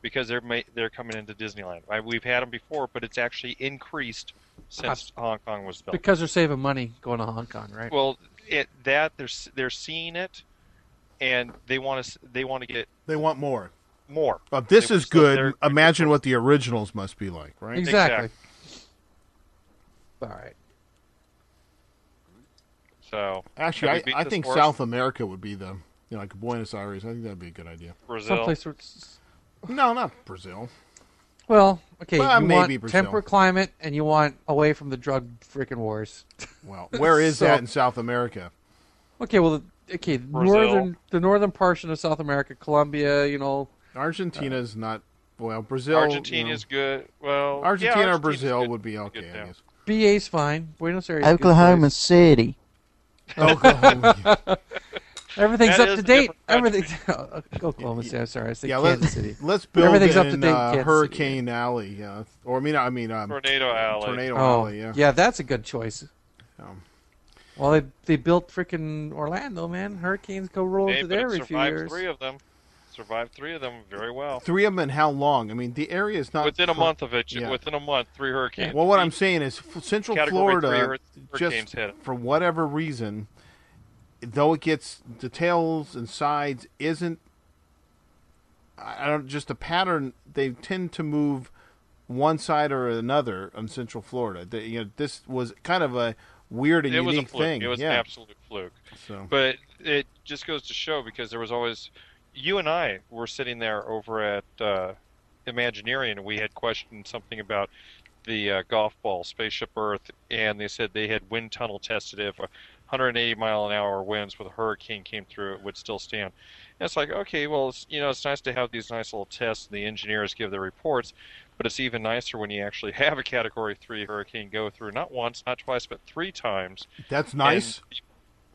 because they're ma- they're coming into Disneyland. Right? We've had them before, but it's actually increased since Hong Kong was built. Because they're saving money going to Hong Kong, right? Well, it that they're they're seeing it, and they want to they want to get They want more. more. Well, this They- is so good. they're- Imagine what the originals must be like, right? exactly. All right. So Actually, I, I think horse? South America would be the, you know, like Buenos Aires. I think that'd be a good idea. Brazil. Someplace where it's, No, not Brazil. well, okay, Well, you maybe want Brazil. temperate climate and you want away from the drug freaking wars. Well, where is So- that in South America? Okay, well, okay, Brazil. northern the northern portion of South America, Colombia, you know, Argentina's uh, not. Well, Brazil. Argentina's good. Well, Argentina yeah, or Brazil good. would be okay, I yeah. guess. BA's fine. Buenos Aires, is good Oklahoma place. City. Oklahoma. Everything's That up to date. different Everything. Oklahoma City. I'm sorry, I said yeah, Kansas let's, City. let's build Everything's in up to date uh, Kansas City, Hurricane Alley. Yeah, or I mean, I mean, um, Tornado Alley. Tornado Oh, Alley. Yeah. yeah, that's a good choice. Um, Well, they they built freaking Orlando, man. Hurricanes go roll Hey, through there every few years. three of them. Survived three of them very well. Three of them in how long? I mean, the area is not Within a month of it, Yeah. within a month, three hurricanes. Well, what I'm saying is, Central Category Florida, three hur- hurricanes just hit for whatever reason, though it gets the tails and sides, isn't. I don't just a pattern. They tend to move one side or another on Central Florida. The, you know, this was kind of a weird and it was a unique fluke. thing. It was yeah. an absolute fluke. So But it just goes to show because there was always you and I were sitting there over at uh, Imagineering and we had questioned something about the uh, golf ball spaceship Earth and they said they had wind tunnel tested if 180 mile an hour winds with a hurricane came through it would still stand. And it's like okay, well it's, you know it's nice to have these nice little tests and the engineers give their reports. But it's even nicer when you actually have a Category 3 hurricane go through, not once, not twice, but three times. that's nice. And-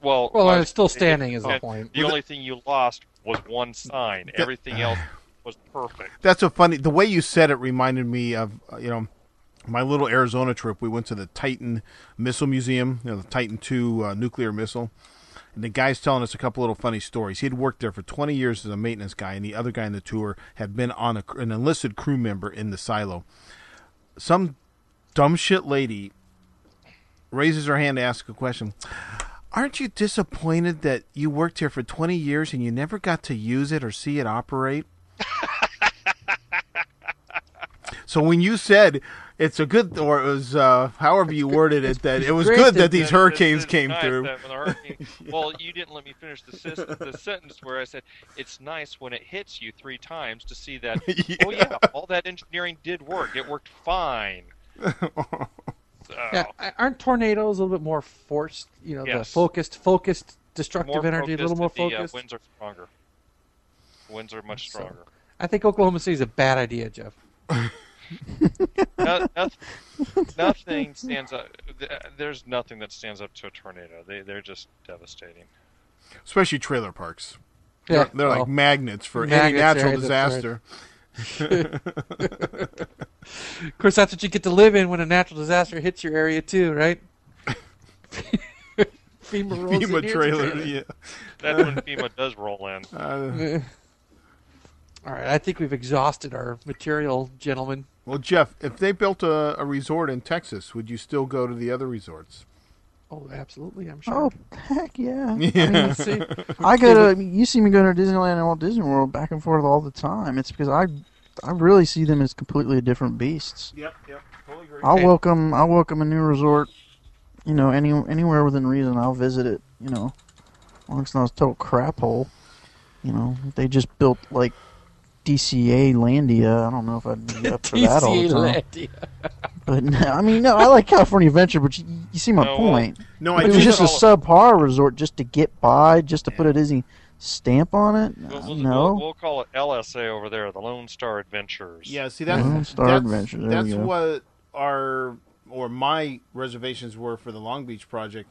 well, Well, and it's still standing is the point. The only thing you lost was one sign. Everything else was perfect. That's so funny. The way you said it reminded me of uh, you know my little Arizona trip. We went to the Titan Missile Museum, you know, the Titan II uh, nuclear missile. And the guy's telling us a couple little funny stories. He had worked there for 20 years as a maintenance guy, and the other guy in the tour had been on a, an enlisted crew member in the silo. Some dumb shit lady raises her hand to ask a question. Aren't you disappointed that you worked here for 20 years and you never got to use it or see it operate? so when you said it's a good, or it was uh, however you worded it, that it was good that these hurricanes came nice through. that when the hurricane- Well, you didn't let me finish the, sis- the sentence where I said it's nice when it hits you three times to see that. Oh yeah, all that engineering did work. It worked fine. So, Yeah, aren't tornadoes a little bit more forced? You know, the focused, focused destructive more energy, a little more and focused. The uh, winds are stronger. Winds are much So- stronger. I think Oklahoma City is a bad idea, Jeff. no, nothing, nothing stands up. There's nothing that stands up to a tornado. They they're just devastating. Especially trailer parks. Yeah, They're, they're well, like magnets for any natural disaster. right. Disaster. of course, that's what you get to live in when a natural disaster hits your area too, right? FEMA rolls FEMA here's a trailer, yeah. That's when FEMA does roll in. Uh. All right, I think we've exhausted our material, gentlemen. well, Jeff, if they built a, a resort in Texas, would you still go to the other resorts? Oh, absolutely, I'm sure. Oh heck yeah! Let's see. I go to. I mean, you see me going to Disneyland and Walt Disney World back and forth all the time. It's because I, I really see them as completely different beasts. Yep, yep, totally agree. I'll Hey. welcome. I'll welcome a new resort. You know, any anywhere within reason, I'll visit it. You know, as long as it's not a total crap hole. You know, they just built like DCA Landia. I don't know if I'd be up for that all the time. Landia. But no, I mean, no, I like California Adventure, but you, you see my No, point. No, If I it was just just a subpar resort just to get by, just to put a Disney stamp on it. We'll, Uh, we'll, no. we'll, we'll call it LSA over there, the Lone Star Adventures. Yeah, see that's Lone Star that's, Adventure, there that's go. what our or my reservations were for the Long Beach project.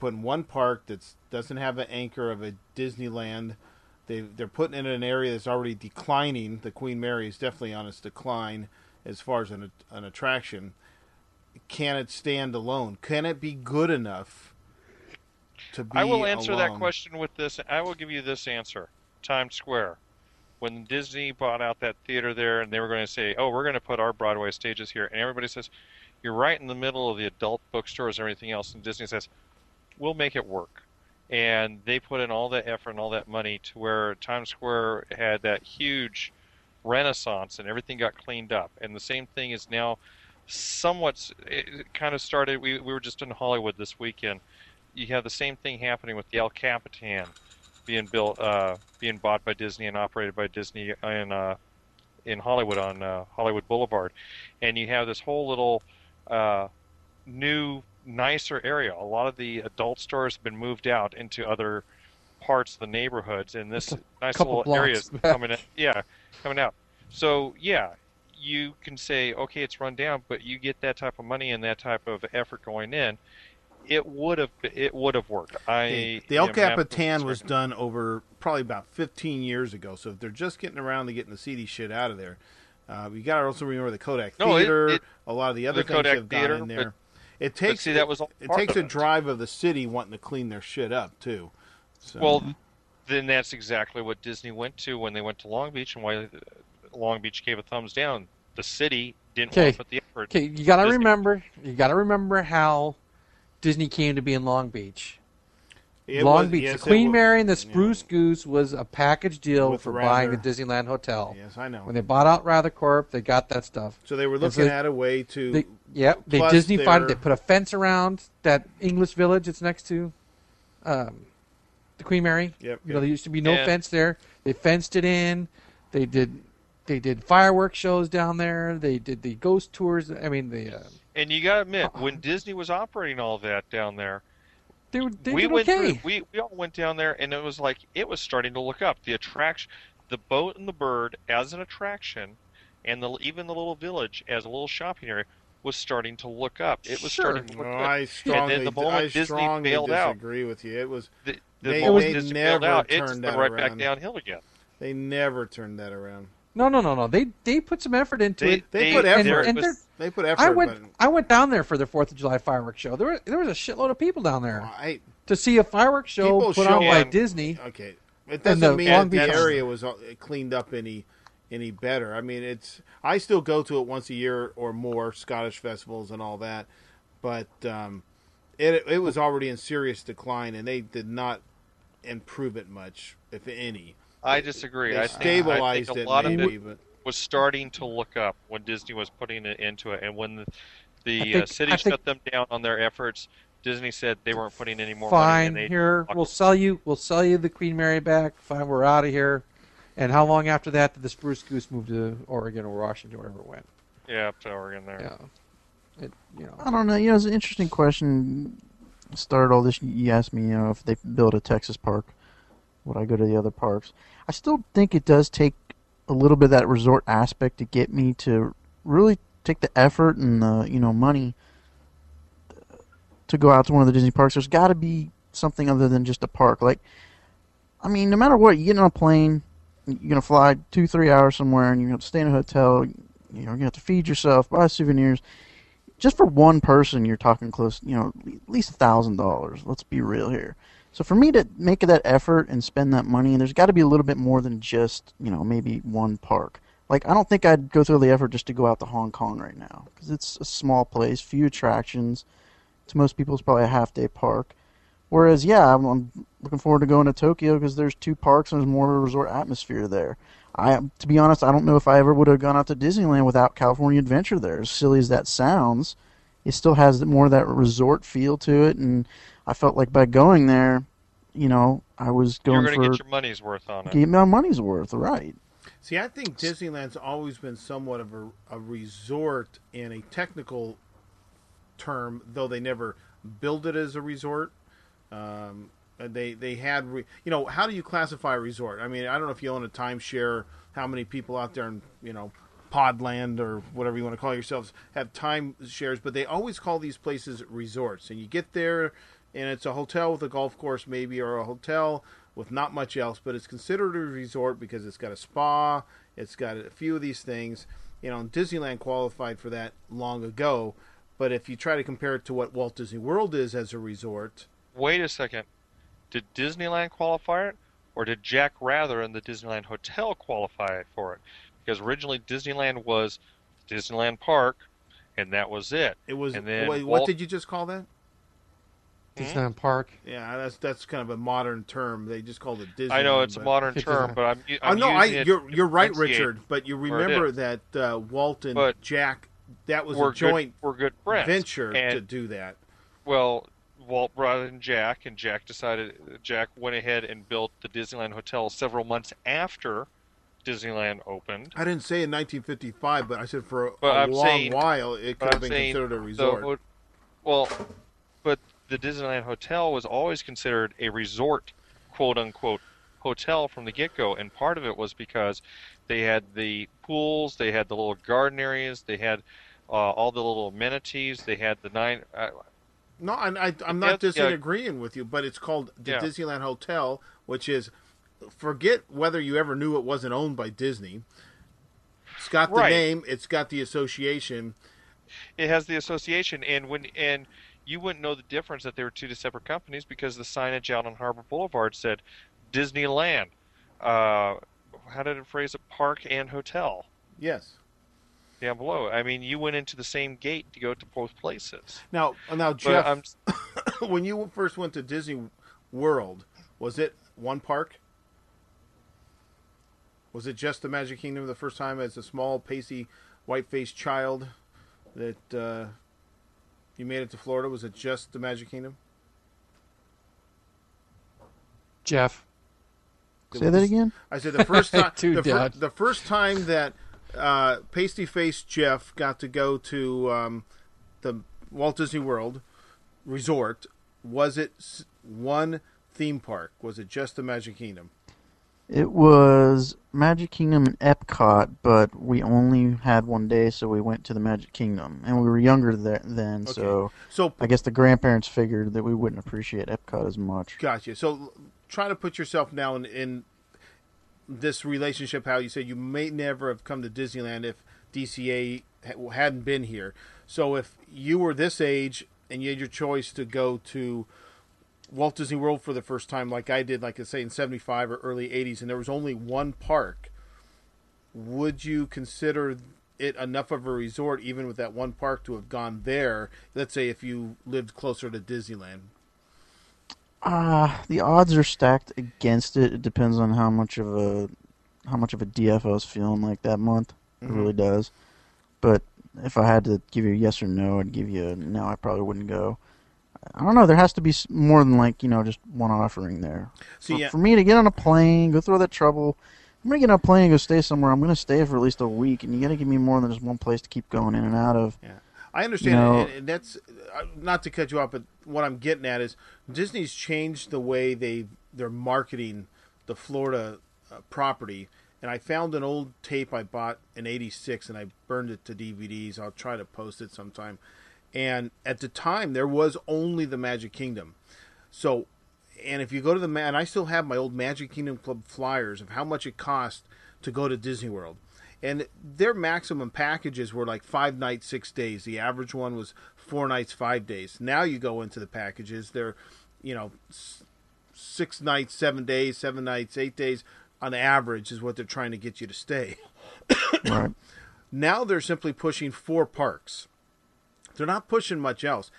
Putting one park that doesn't have an anchor of a Disneyland. They they're putting it in an area that's already declining. The Queen Mary is definitely on its decline as far as an an attraction. Can it stand alone? Can it be good enough to be? I will answer that question with this. I will give you this answer. Times Square. when Disney bought out that theater there, and they were going to say, "Oh, we're going to put our Broadway stages here," and everybody says, "You're right in the middle of the adult bookstores and everything else," and Disney says, "We'll make it work." And they put in all that effort and all that money to where Times Square had that huge renaissance and everything got cleaned up. And the same thing is now somewhat it kind of started we, we were just in Hollywood this weekend. You have the same thing happening with the El Capitan being built uh, being bought by Disney and operated by Disney in uh, in Hollywood on uh, Hollywood Boulevard. And you have this whole little uh, new nicer area. A lot of the adult stores have been moved out into other parts of the neighborhoods and this nice little blocks area is coming in, yeah, coming out. So yeah, you can say, okay, it's run down, but you get that type of money and that type of effort going in, it would have it would have worked. I the El am absolutely Capitan was done over probably about 15 years ago. So if they're just getting around to getting the seedy shit out of there, uh, you got to also remember the Kodak No, it- Theater. it- a lot of the other the things Kodak have gone Theater, in there. But- it takes see, that was it takes a it. drive of the city wanting to clean their shit up too. So, Well, then that's exactly what Disney went to when they went to Long Beach, and why uh, Long Beach gave a thumbs down. The city didn't want Okay. to put the effort. Okay, you got to Disney- remember. You got to remember how Disney came to be in Long Beach. It Long was- Beach, yes, the Queen wa- Mary and the yeah. Spruce Goose was a package deal With for Wrather. buying the Disneyland Hotel. Yes, I know. When they bought out Wrather Corp, they got that stuff. so they were And so looking they- at a way to. They, yep, they Plus Disney find they're- put a fence around that English village that's next to um, the Queen Mary. Yep, You know, there used to be no And- fence there. They fenced it in. They did. They did fireworks shows down there. They did the ghost tours. I mean, the uh, And you got to admit, Uh-uh. when Disney was operating all that down there, they were they we did went okay. through. We we all went down there, and it was like it was starting to look up. The attraction, the boat and the bird as an attraction, and the even the little village as a little shopping area was starting to look up. It was Sure. starting to look No, good. I strongly, the moment I Disney strongly bailed out- disagree with you. It was the, the They- moment they Disney bailed never out, it turned went that right back around. downhill again. they never turned that around. No, no, no, no. They they put some effort into They, it. They put there effort. And was- they're- They put effort. I went but I went down there for the Fourth of July fireworks show. There were, there was a shitload of people down there I, to see a fireworks show put on by Disney. okay, it And doesn't the mean Long the Beach- area was cleaned up any any better. I mean, it's I still go to it once a year or more, Scottish festivals and all that, but um, it it was already in serious decline, and they did not improve it much, if any. I disagree. They I think, I think a it lot maybe, of it but was starting to look up when Disney was putting it into it, and when the, the think- uh, city I think- shut them down on their efforts, Disney said they weren't putting any more money. Fine, And here we'll sell you we'll sell you the Queen Mary back. Fine, we're out of here. And how long after that did the Spruce Goose move to Oregon or Washington, wherever it went? yeah, up to Oregon there. Yeah, it you know. I don't know. You know, it's an interesting question. Started all this. You asked me, you know, if they build a Texas park, would I go to the other parks? I still think it does take a little bit of that resort aspect to get me to really take the effort and the you know money to go out to one of the Disney parks. There's got to be something other than just a park. Like, I mean, no matter what, you get on a plane, you're gonna fly two, three hours somewhere, and you're gonna stay in a hotel. You know, you're gonna have to feed yourself, buy souvenirs just for one person, you're talking close, you know, at least a thousand dollars. Let's be real here. So for me to make that effort and spend that money, there's got to be a little bit more than just, you know, maybe one park. Like I don't think I'd go through the effort just to go out to Hong Kong right now because it's a small place, few attractions. To most people, it's probably a half day park. Whereas, yeah, I'm, I'm looking forward to going to Tokyo because there's two parks and there's more of a resort atmosphere there. I, to be honest, I don't know if I ever would have gone out to Disneyland without California Adventure there. As silly as that sounds, it still has more of that resort feel to it, and I felt like by going there, you know, I was You're going going for to get your money's worth on it. get my money's worth, right? See, I think Disneyland's always been somewhat of a, a resort in a technical term, though they never build it as a resort. Um, they they had, re, you know, how do you classify a resort? I mean, I don't know if you own a timeshare, how many people out there and you know Podland or whatever you want to call yourselves have time shares, but they always call these places resorts. And you get there, and it's a hotel with a golf course, maybe, or a hotel with not much else, but it's considered a resort because it's got a spa, it's got a few of these things. You know, Disneyland qualified for that long ago, but if you try to compare it to what Walt Disney World is as a resort, Wait a second. Did Disneyland qualify it? or did Jack Wrather and the Disneyland Hotel qualify for it? Because originally Disneyland was Disneyland Park, and that was it. It was. And then wait, what Walt- did you just call that? Disneyland Park. Yeah, that's that's kind of a modern term. They just called it Disney. I know it's a modern term, but I'm, I I'm know. I using it you're you're right. Richard. But you remember that uh, Walt and But Jack. That was we're a joint good, we're good friends. venture and, to do that. Well, Walt brought in Jack, and Jack decided Jack went ahead and built the Disneyland Hotel several months after Disneyland opened. I didn't say in 1955, but I said for a, But a I'm long saying- while it could have I'm been considered a resort. ho- well, but the Disneyland Hotel was always considered a resort, quote unquote, hotel from the get go, and part of it was because they had the pools, they had the little garden areas, they had uh, all the little amenities, they had the nine. Uh, No, I, I, I'm not That's- yeah. disagreeing with you, but it's called the Yeah. Disneyland Hotel, which is forget whether you ever knew it wasn't owned by Disney. It's got the Right. name, it's got the association. it has the association and when and you wouldn't know the difference that they were two separate companies because the signage out on Harbor Boulevard said Disneyland. Uh, how did it phrase it? Park and hotel Yes. down below. I mean, you went into the same gate to go to both places. Now, now, Jeff, when you first went to Disney World, was it one park? Was it just the Magic Kingdom the first time as a small, pasty, white-faced child that uh, you made it to Florida? Was it just the Magic Kingdom? Jeff. Say that again. I said the first time. Too the, fir- the first time that uh, pasty faced Jeff got to go to um, the Walt Disney World Resort, was it one theme park? Was it just the Magic Kingdom? It was Magic Kingdom and Epcot, but we only had one day, so we went to the Magic Kingdom, and we were younger there then, Okay. so So I guess the grandparents figured that we wouldn't appreciate Epcot as much. Gotcha. So try to put yourself now in, in this relationship. How you said you may never have come to Disneyland if DCA hadn't been here. So if you were this age and you had your choice to go to Walt Disney World for the first time, like I did, like I say in '75 or early '80s, and there was only one park, would you consider it enough of a resort, even with that one park, to have gone there? Let's say if you lived closer to Disneyland. Ah, the odds are stacked against it. It depends on how much of a how much of a DF I was feeling like that month. It Mhm. really does. But if I had to give you a yes or no, I'd give you a no. I probably wouldn't go. I don't know. There has to be more than like you know just one offering there. So for, yeah. for me to get on a plane, go through all that trouble. I'm gonna get on a plane and go stay somewhere. I'm gonna stay for at least a week, and you gotta give me more than just one place to keep going in and out of. Yeah, I understand, No. and, and that's uh, not to cut you off, but what I'm getting at is Disney's changed the way they they're marketing the Florida uh, property. And I found an old tape I bought in '86, and I burned it to DVDs. I'll try to post it sometime. And at the time, there was only the Magic Kingdom. So, and if you go to the and I still have my old Magic Kingdom Club flyers of how much it cost to go to Disney World. And their maximum packages were like five nights, six days. The average one was four nights, five days. Now you go into the packages, they're, you know, six nights, seven days, seven nights, eight days on average is what they're trying to get you to stay. Right. Now they're simply pushing four parks. They're not pushing much else.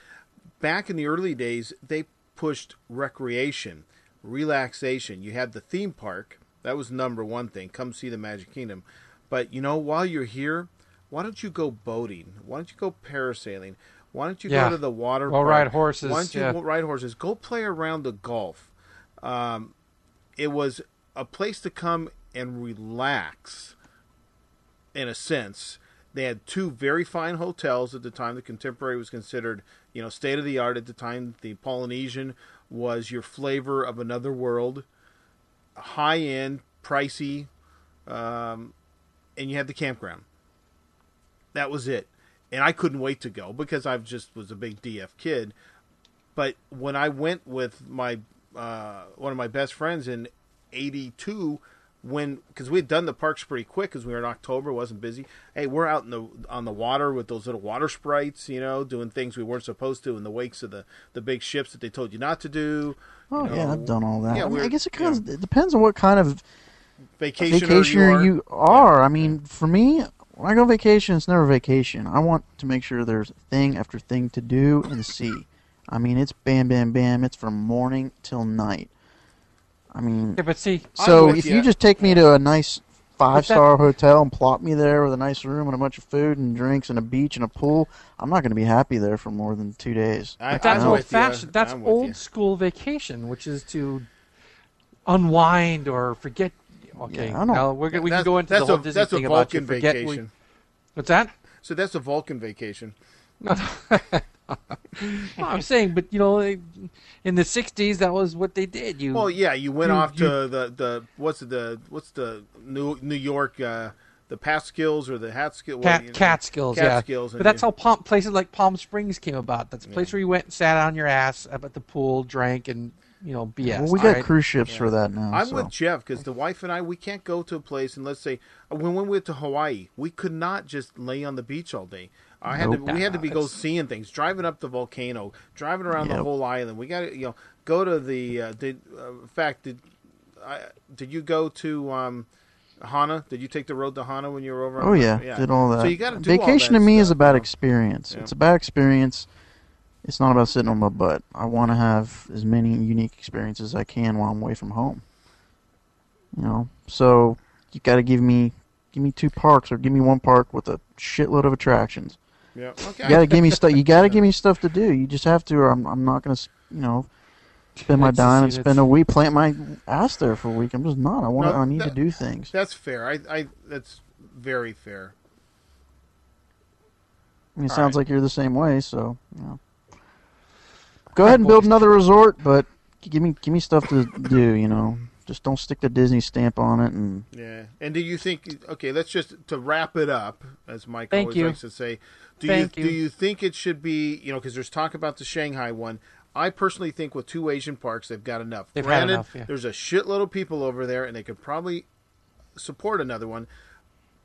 Back in the early days, they pushed recreation, relaxation. You had the theme park. That was number one thing. Come see the Magic Kingdom. But you know, while you're here, why don't you go boating? Why don't you go parasailing? Why don't you Yeah. go to the water Go park? ride horses, Why don't you yeah. go ride horses? Go play around the golf. Um, it was a place to come and relax in a sense. They had two very fine hotels at the time. The Contemporary was considered, you know, state of the art at the time. The Polynesian was your flavor of another world, high end, pricey, um, and you had the campground. That was it, and I couldn't wait to go because I just was a big DF kid. But when I went with my uh, one of my best friends in '82, when because we had done the parks pretty quick because we were in October, wasn't busy. Hey, we're out in the on the water with those little water sprites, you know, doing things we weren't supposed to in the wakes of the the big ships that they told you not to do. Oh you yeah, I've done all that. yeah, I, mean, I guess it yeah. kind of it depends on what kind of Vacationer, vacationer you you are. I mean, for me, when I go on vacation, it's never vacation. I want to make sure there's thing after thing to do and see. I mean, it's bam, bam, bam. It's from morning till night. I mean, Yeah, but see, so if ya. you just take me to a nice five star hotel and plop me there with a nice room and a bunch of food and drinks and a beach and a pool, I'm not going to be happy there for more than two days. I, But that's I'm old with ya. fashioned. That's old ya. school vacation, which is to unwind or forget. Okay, Yeah, I know. now we're, gonna- we can go into that's the whole a, Disney that's a thing about you Vulcan forget. we- vacation. what's that? So that's a Vulcan vacation. No, I'm saying, but you know, in the '60s, that was what they did. You Well, yeah, you went You- off you- to the the what's the what's the New New York uh, the Paskills or the Hatskill what, Cat, you know, Catskills, yeah. Catskills, But that's you- how Palm, places like Palm Springs came about. That's a place Yeah. where you went and sat on your ass up at the pool, drank, and you know, BS. well, we got right? cruise ships Yeah. for that now. I'm so. with Jeff because the wife and I we can't go to a place and let's say when we went to Hawaii we could not just lay on the beach all day. I had to we had to be go seeing things, driving up the volcano, driving around the whole island. We got to you know go to the uh, did uh, in fact did I, did you go to um, Hana? Did you take the road to Hana when you were over? Oh yeah, did all that. So you got to Vacation to me is stuff, about you know. experience. Yeah. It's about experience. It's not about sitting on my butt. I want to have as many unique experiences as I can while I'm away from home. You know, so you got to give me give me two parks or give me one park with a shitload of attractions. Yeah. Okay. You got to give me stuff. You got to give me stuff to do. You just have to, or I'm I'm not gonna, you know, spend my It's just- dime and spend a week, plant my ass there for a week. I'm just not. I want. No, I need to do things. That's fair. I, I that's very fair. I mean, it All sounds right. like you're the same way, so you know. Go ahead and build another resort, but give me give me stuff to do. You know, just don't stick the Disney stamp on it. And Yeah. And do you think? Okay, let's just to wrap it up, as Mike Thank always you. likes to say. Do Thank you, you. do you think it should be? You know, because there's talk about the Shanghai one. I personally think with two Asian parks, they've got enough. They've had enough, yeah. there's a shitload of people over there, and they could probably support another one.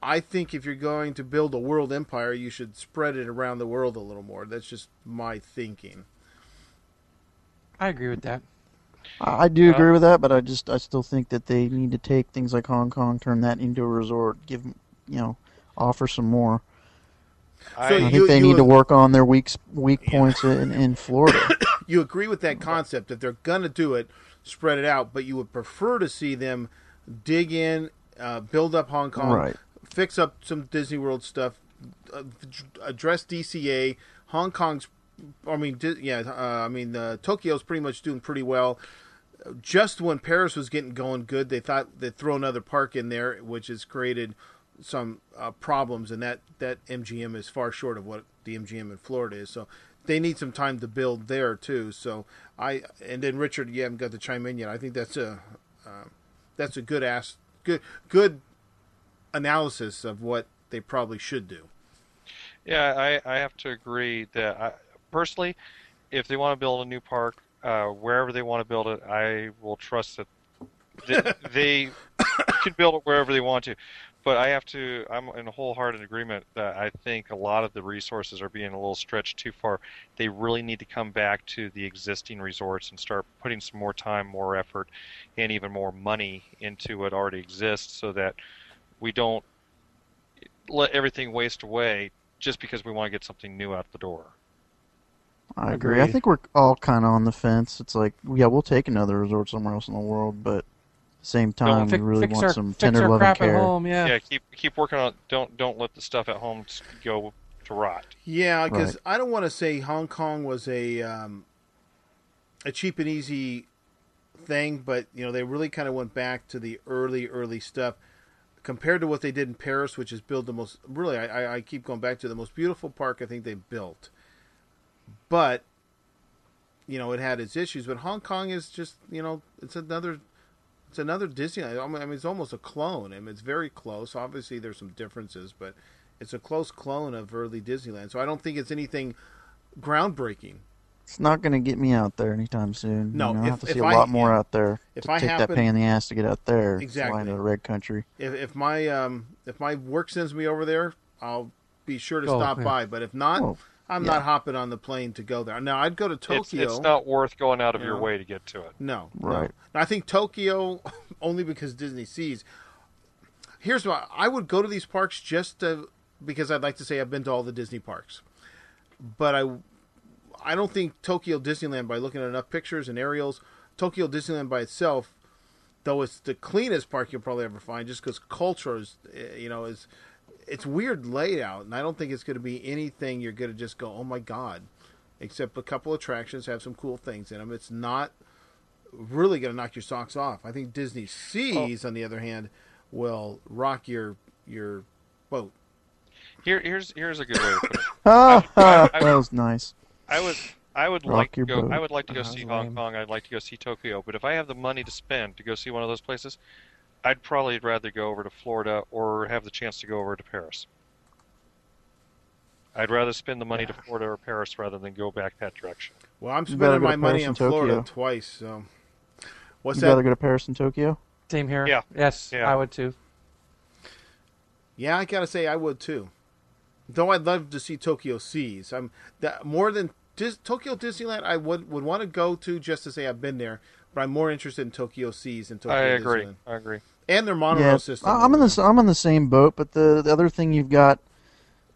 I think if you're going to build a world empire, you should spread it around the world a little more. That's just my thinking. I agree with that. I, I do Well- agree with that, but I just I still think that they need to take things like Hong Kong, turn that into a resort, give 'em- you know, offer some more. I, So I You- think they you need to work on their weak weak points in, in Florida. you agree with that concept if they're going to do it spread it out but you would prefer to see them dig in uh, build up hong kong Right. fix up some disney world stuff uh, address dca hong kong's i mean yeah uh, i mean uh, tokyo's pretty much doing pretty well just when paris was getting going good they thought they'd throw another park in there which has created some uh, problems and that that mgm is far short of what the mgm in florida is so they need some time to build there too. So I and then Richard, you haven't got to chime in yet. I think that's a uh, that's a good ass good good analysis of what they probably should do. Yeah, I, I have to agree that I, personally, if they want to build a new park, uh, wherever they want to build it, I will trust that th- they can build it wherever they want to. But I have to, I'm in wholehearted agreement that I think a lot of the resources are being a little stretched too far. They really need to come back to the existing resorts and start putting some more time, more effort, and even more money into what already exists so that we don't let everything waste away just because we want to get something new out the door. I agree. I think we're all kind of on the fence. It's like, yeah, we'll take another resort somewhere else in the world, but same time, we Fix- really fix want our, some fix tender our love and crap at care. home. Yeah. Yeah, keep keep working on. it. Don't don't let the stuff at home go to rot. Yeah, because Right. I don't want to say Hong Kong was a um, a cheap and easy thing, but you know they really kind of went back to the early early stuff compared to what they did in Paris, which is build the most really I, I- I keep going back to the most beautiful park I think they built, but you know it had its issues. But Hong Kong is just you know it's another it's another Disneyland. I mean, it's almost a clone. I mean, it's very close. Obviously, there's some differences, but it's a close clone of early Disneyland. So I don't think it's anything groundbreaking. It's not going to get me out there anytime soon. No, you know, I have to see a I- lot more yeah. out there If to I take happen- that pain in the ass to get out there. Exactly. Flying to the red country. If if my um if my work sends me over there, I'll be sure to Go, stop yeah. by. But if not, Oh, I'm yeah. not hopping on the plane to go there. Now I'd go to Tokyo. it's not worth going out of your Yeah. way to get to it. No, Right. No. I think Tokyo only because Disney Seas. Here's why I would go to these parks just to, because I'd like to say I've been to all the Disney parks, but I I don't think Tokyo Disneyland by looking at enough pictures and aerials, Tokyo Disneyland by itself, though it's the cleanest park you'll probably ever find, just because culture is eh, you know is it's weird laid out, and I don't think it's going to be anything you're going to just go oh my god, except a couple attractions have some cool things in them. It's not really going to knock your socks off. I think Disney Seas, on the other hand, will rock your your boat. Here, here's here's a good way to put it. Ah, I- I- that was nice. I would I would Rock like to go. boat. I would like to go see lame. Hong Kong. I'd like to go see Tokyo. But if I have the money to spend to go see one of those places, I'd probably rather go over to Florida or have the chance to go over to Paris. I'd rather spend the money to Florida or Paris rather than go back that direction. Well, I'm spending my money Paris in Florida Tokyo. twice. So, what's You'd that? rather go to Paris and Tokyo? Same here. Yeah. Yes, Yeah. I would too. Yeah, I gotta say I would too. Though I'd love to see Tokyo Seas. I'm that more than Dis, Tokyo Disneyland. I would would want to go to just to say I've been there. But I'm more interested in Tokyo Seas and Tokyo I agree. Disneyland I agree. and their monorail yeah, system. I- I'm in the I'm in the same boat. But the the other thing you've got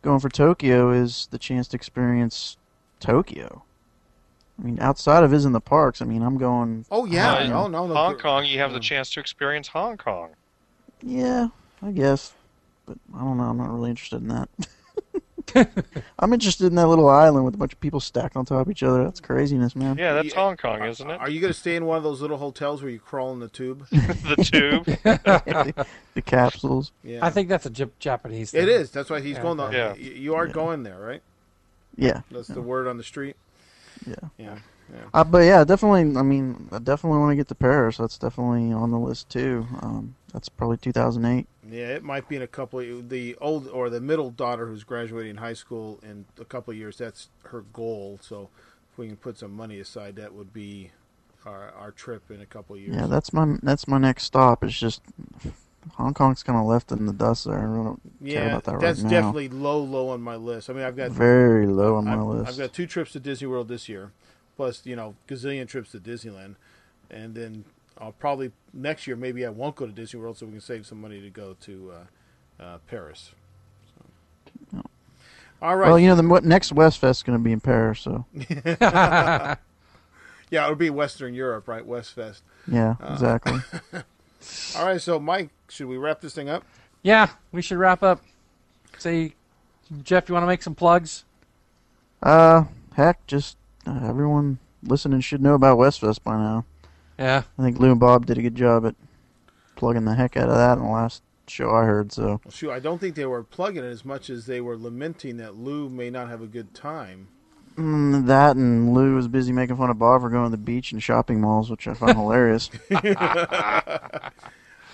going for Tokyo is the chance to experience Tokyo. I mean, outside of visiting the parks, I mean, I'm going. Oh yeah. Uh, oh no, no. Hong Kong, you have the chance to experience Hong Kong. Yeah, I guess, but I don't know. I'm not really interested in that. I'm interested in that little island with a bunch of people stacked on top of each other. That's craziness, man. Yeah, that's Hong Kong, isn't it? Are you going to stay in one of those little hotels where you crawl in the tube? the tube. the, the capsules. Yeah, I think that's a Japanese thing. it is. That's why he's Yeah. going. To, Yeah. You are Yeah. going there, right? Yeah, That's the word on the street. yeah. Yeah. Uh, but yeah, definitely. I mean, I definitely want to get to Paris. That's definitely on the list too. Um, that's probably 2008. Yeah, it might be in a couple. Of, the old or the middle daughter who's graduating high school in a couple of years. That's her goal. So if we can put some money aside, that would be our our trip in a couple of years. Yeah, that's my that's my next stop. It's just Hong Kong's kind of left in the dust there. I really don't care yeah, about that right that's now. definitely low, low on my list. I mean, I've got very low on my I've, list. I've got two trips to Disney World this year, plus you know gazillion trips to Disneyland, and then I'll probably next year maybe I won't go to Disney World so we can save some money to go to uh, uh, Paris. So. No. All right. Well, you know, the what, next West Fest is going to be in Paris, so yeah, it'll be Western Europe, right? Westfest. yeah, Uh, exactly. All right. So, Mike, should we wrap this thing up? Yeah, we should wrap up. Say, Jeff, you want to make some plugs? uh, heck, just uh, everyone listening should know about Westfest by now. Yeah. I think Lou and Bob did a good job at plugging the heck out of that in the last show I heard. So Well, shoot, I don't think they were plugging it as much as they were lamenting that Lou may not have a good time. mm, that and Lou was busy making fun of Bob for going to the beach and shopping malls, which I find hilarious.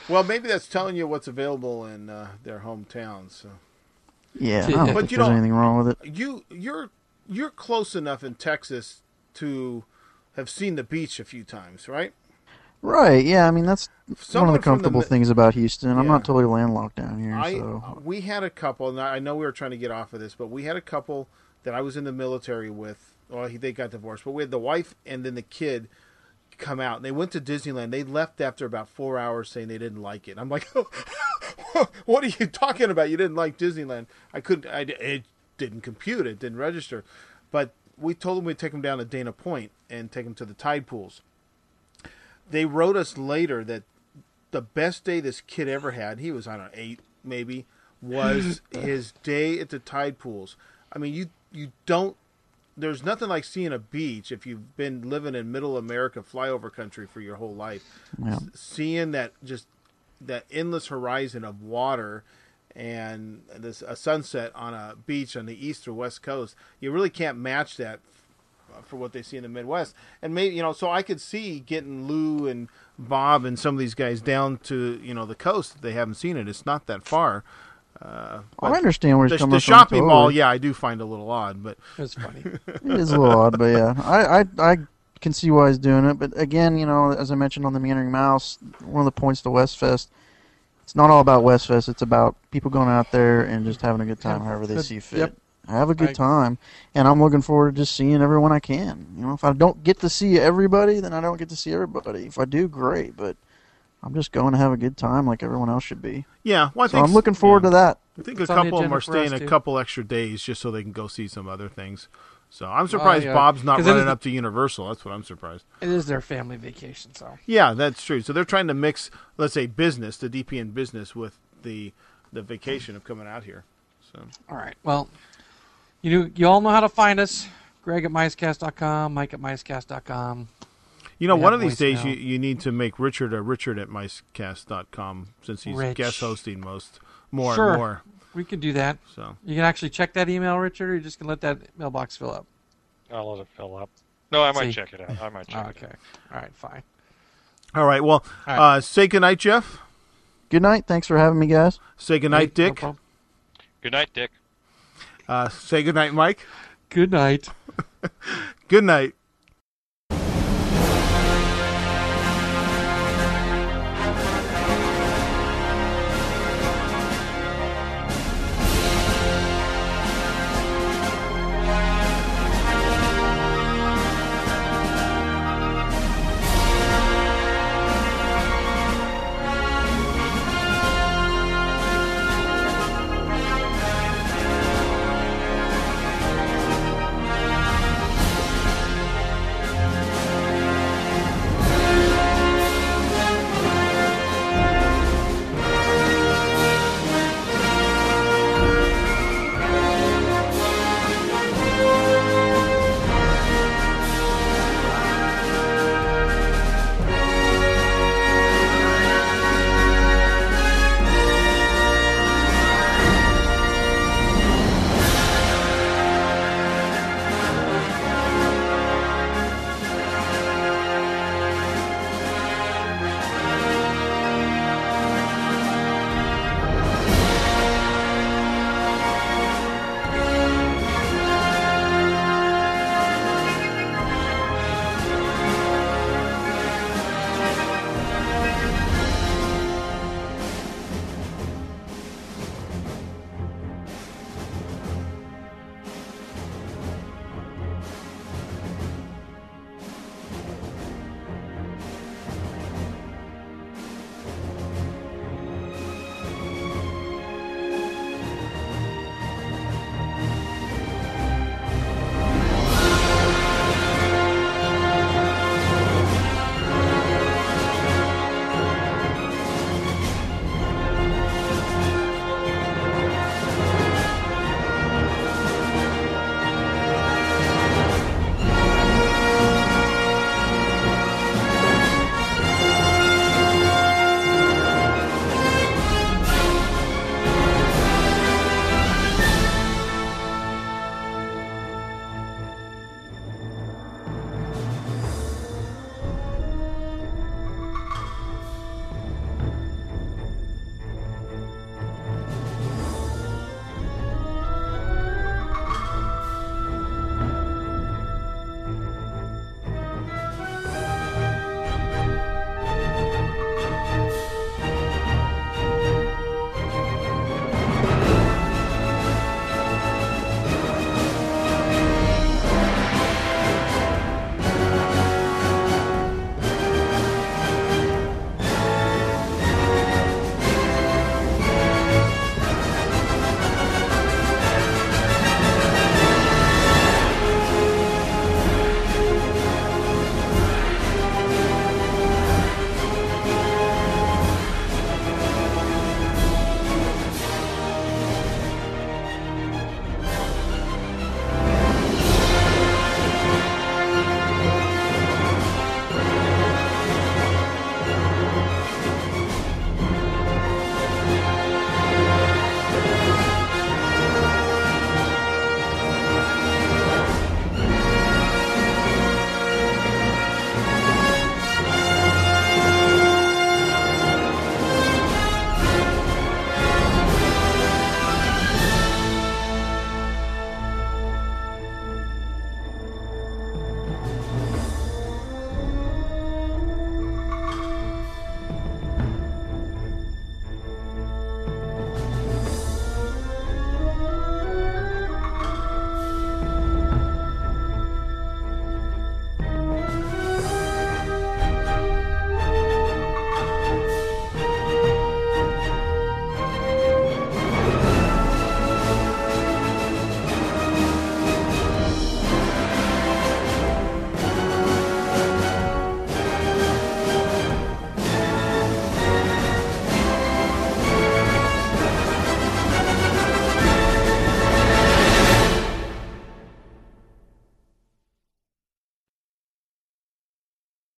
Well, maybe that's telling you what's available in uh, their hometowns. So. Yeah, I don't But think you there's know- anything wrong with it. you you're you're close enough in Texas to have seen the beach a few times, right? Right? Yeah, I mean that's one of the comfortable mi- things about Houston. I'm not totally landlocked down here, I so we had a couple, and I know we were trying to get off of this, but we had a couple that I was in the military with. Well, he, they got divorced, but we had the wife and then the kid come out. And they went to Disneyland. They left after about four hours, saying they didn't like it. I'm like, what are you talking about? You didn't like Disneyland? I couldn't. I it didn't compute. It didn't register. But we told them we'd take them down to Dana Point and take them to the tide pools. They wrote us later that the best day this kid ever had, he was I don't know eight maybe, was his day at the tide pools. I mean, you you don't. There's nothing like seeing a beach if you've been living in Middle America flyover country for your whole life. Yeah. S- seeing that just that endless horizon of water and this a sunset on a beach on the east or west coast, you really can't match that for what they see in the Midwest. And maybe you know, so I could see getting Lou and Bob and some of these guys down to you know the coast if they haven't seen it. It's not that far. Uh, I understand where the, he's coming the from. The shopping totally. mall, yeah, I do find a little odd, but It's funny. It is a little odd, but yeah, I, I I can see why he's doing it. But again, you know, as I mentioned on the Meandering Mouse, one of the points to Westfest, it's not all about Westfest. It's about people going out there and just having a good time, however they see fit. yep. Have a good I- time, and I'm looking forward to just seeing everyone I can. You know, if I don't get to see everybody, then I don't get to see everybody. If I do, great. But I'm just going to have a good time, like everyone else should be. yeah, well, I So think I'm looking forward yeah. to that. I think a It's on the couple of them agenda are for staying a too. couple extra days just so they can go see some other things. So I'm oh, surprised yeah. Bob's not 'Cause it is running up to Universal. That's what I'm surprised. it is their family vacation, so Yeah, that's true. So they're trying to mix, let's say, business, the DPN business, with the the vacation of coming out here. So all right. Well, you you all know how to find us. Greg at micecast.com, Mike at micecast.com. you know, We one of these days you, you need to make Richard a Richard at micecast.com since he's Rich. guest hosting most more Sure. and more. We can do that. So You can actually check that email, Richard, or you just can let that mailbox fill up. I'll let it fill up. No, I might See. check it out. I might check Oh, it okay. All right, fine. all right, well, All right. uh, say goodnight, Jeff. Good night. Thanks for having me, guys. Say goodnight, Hey, Dick. problem. out. Good night, Dick. uh, say goodnight, Mike. Good night. Good night.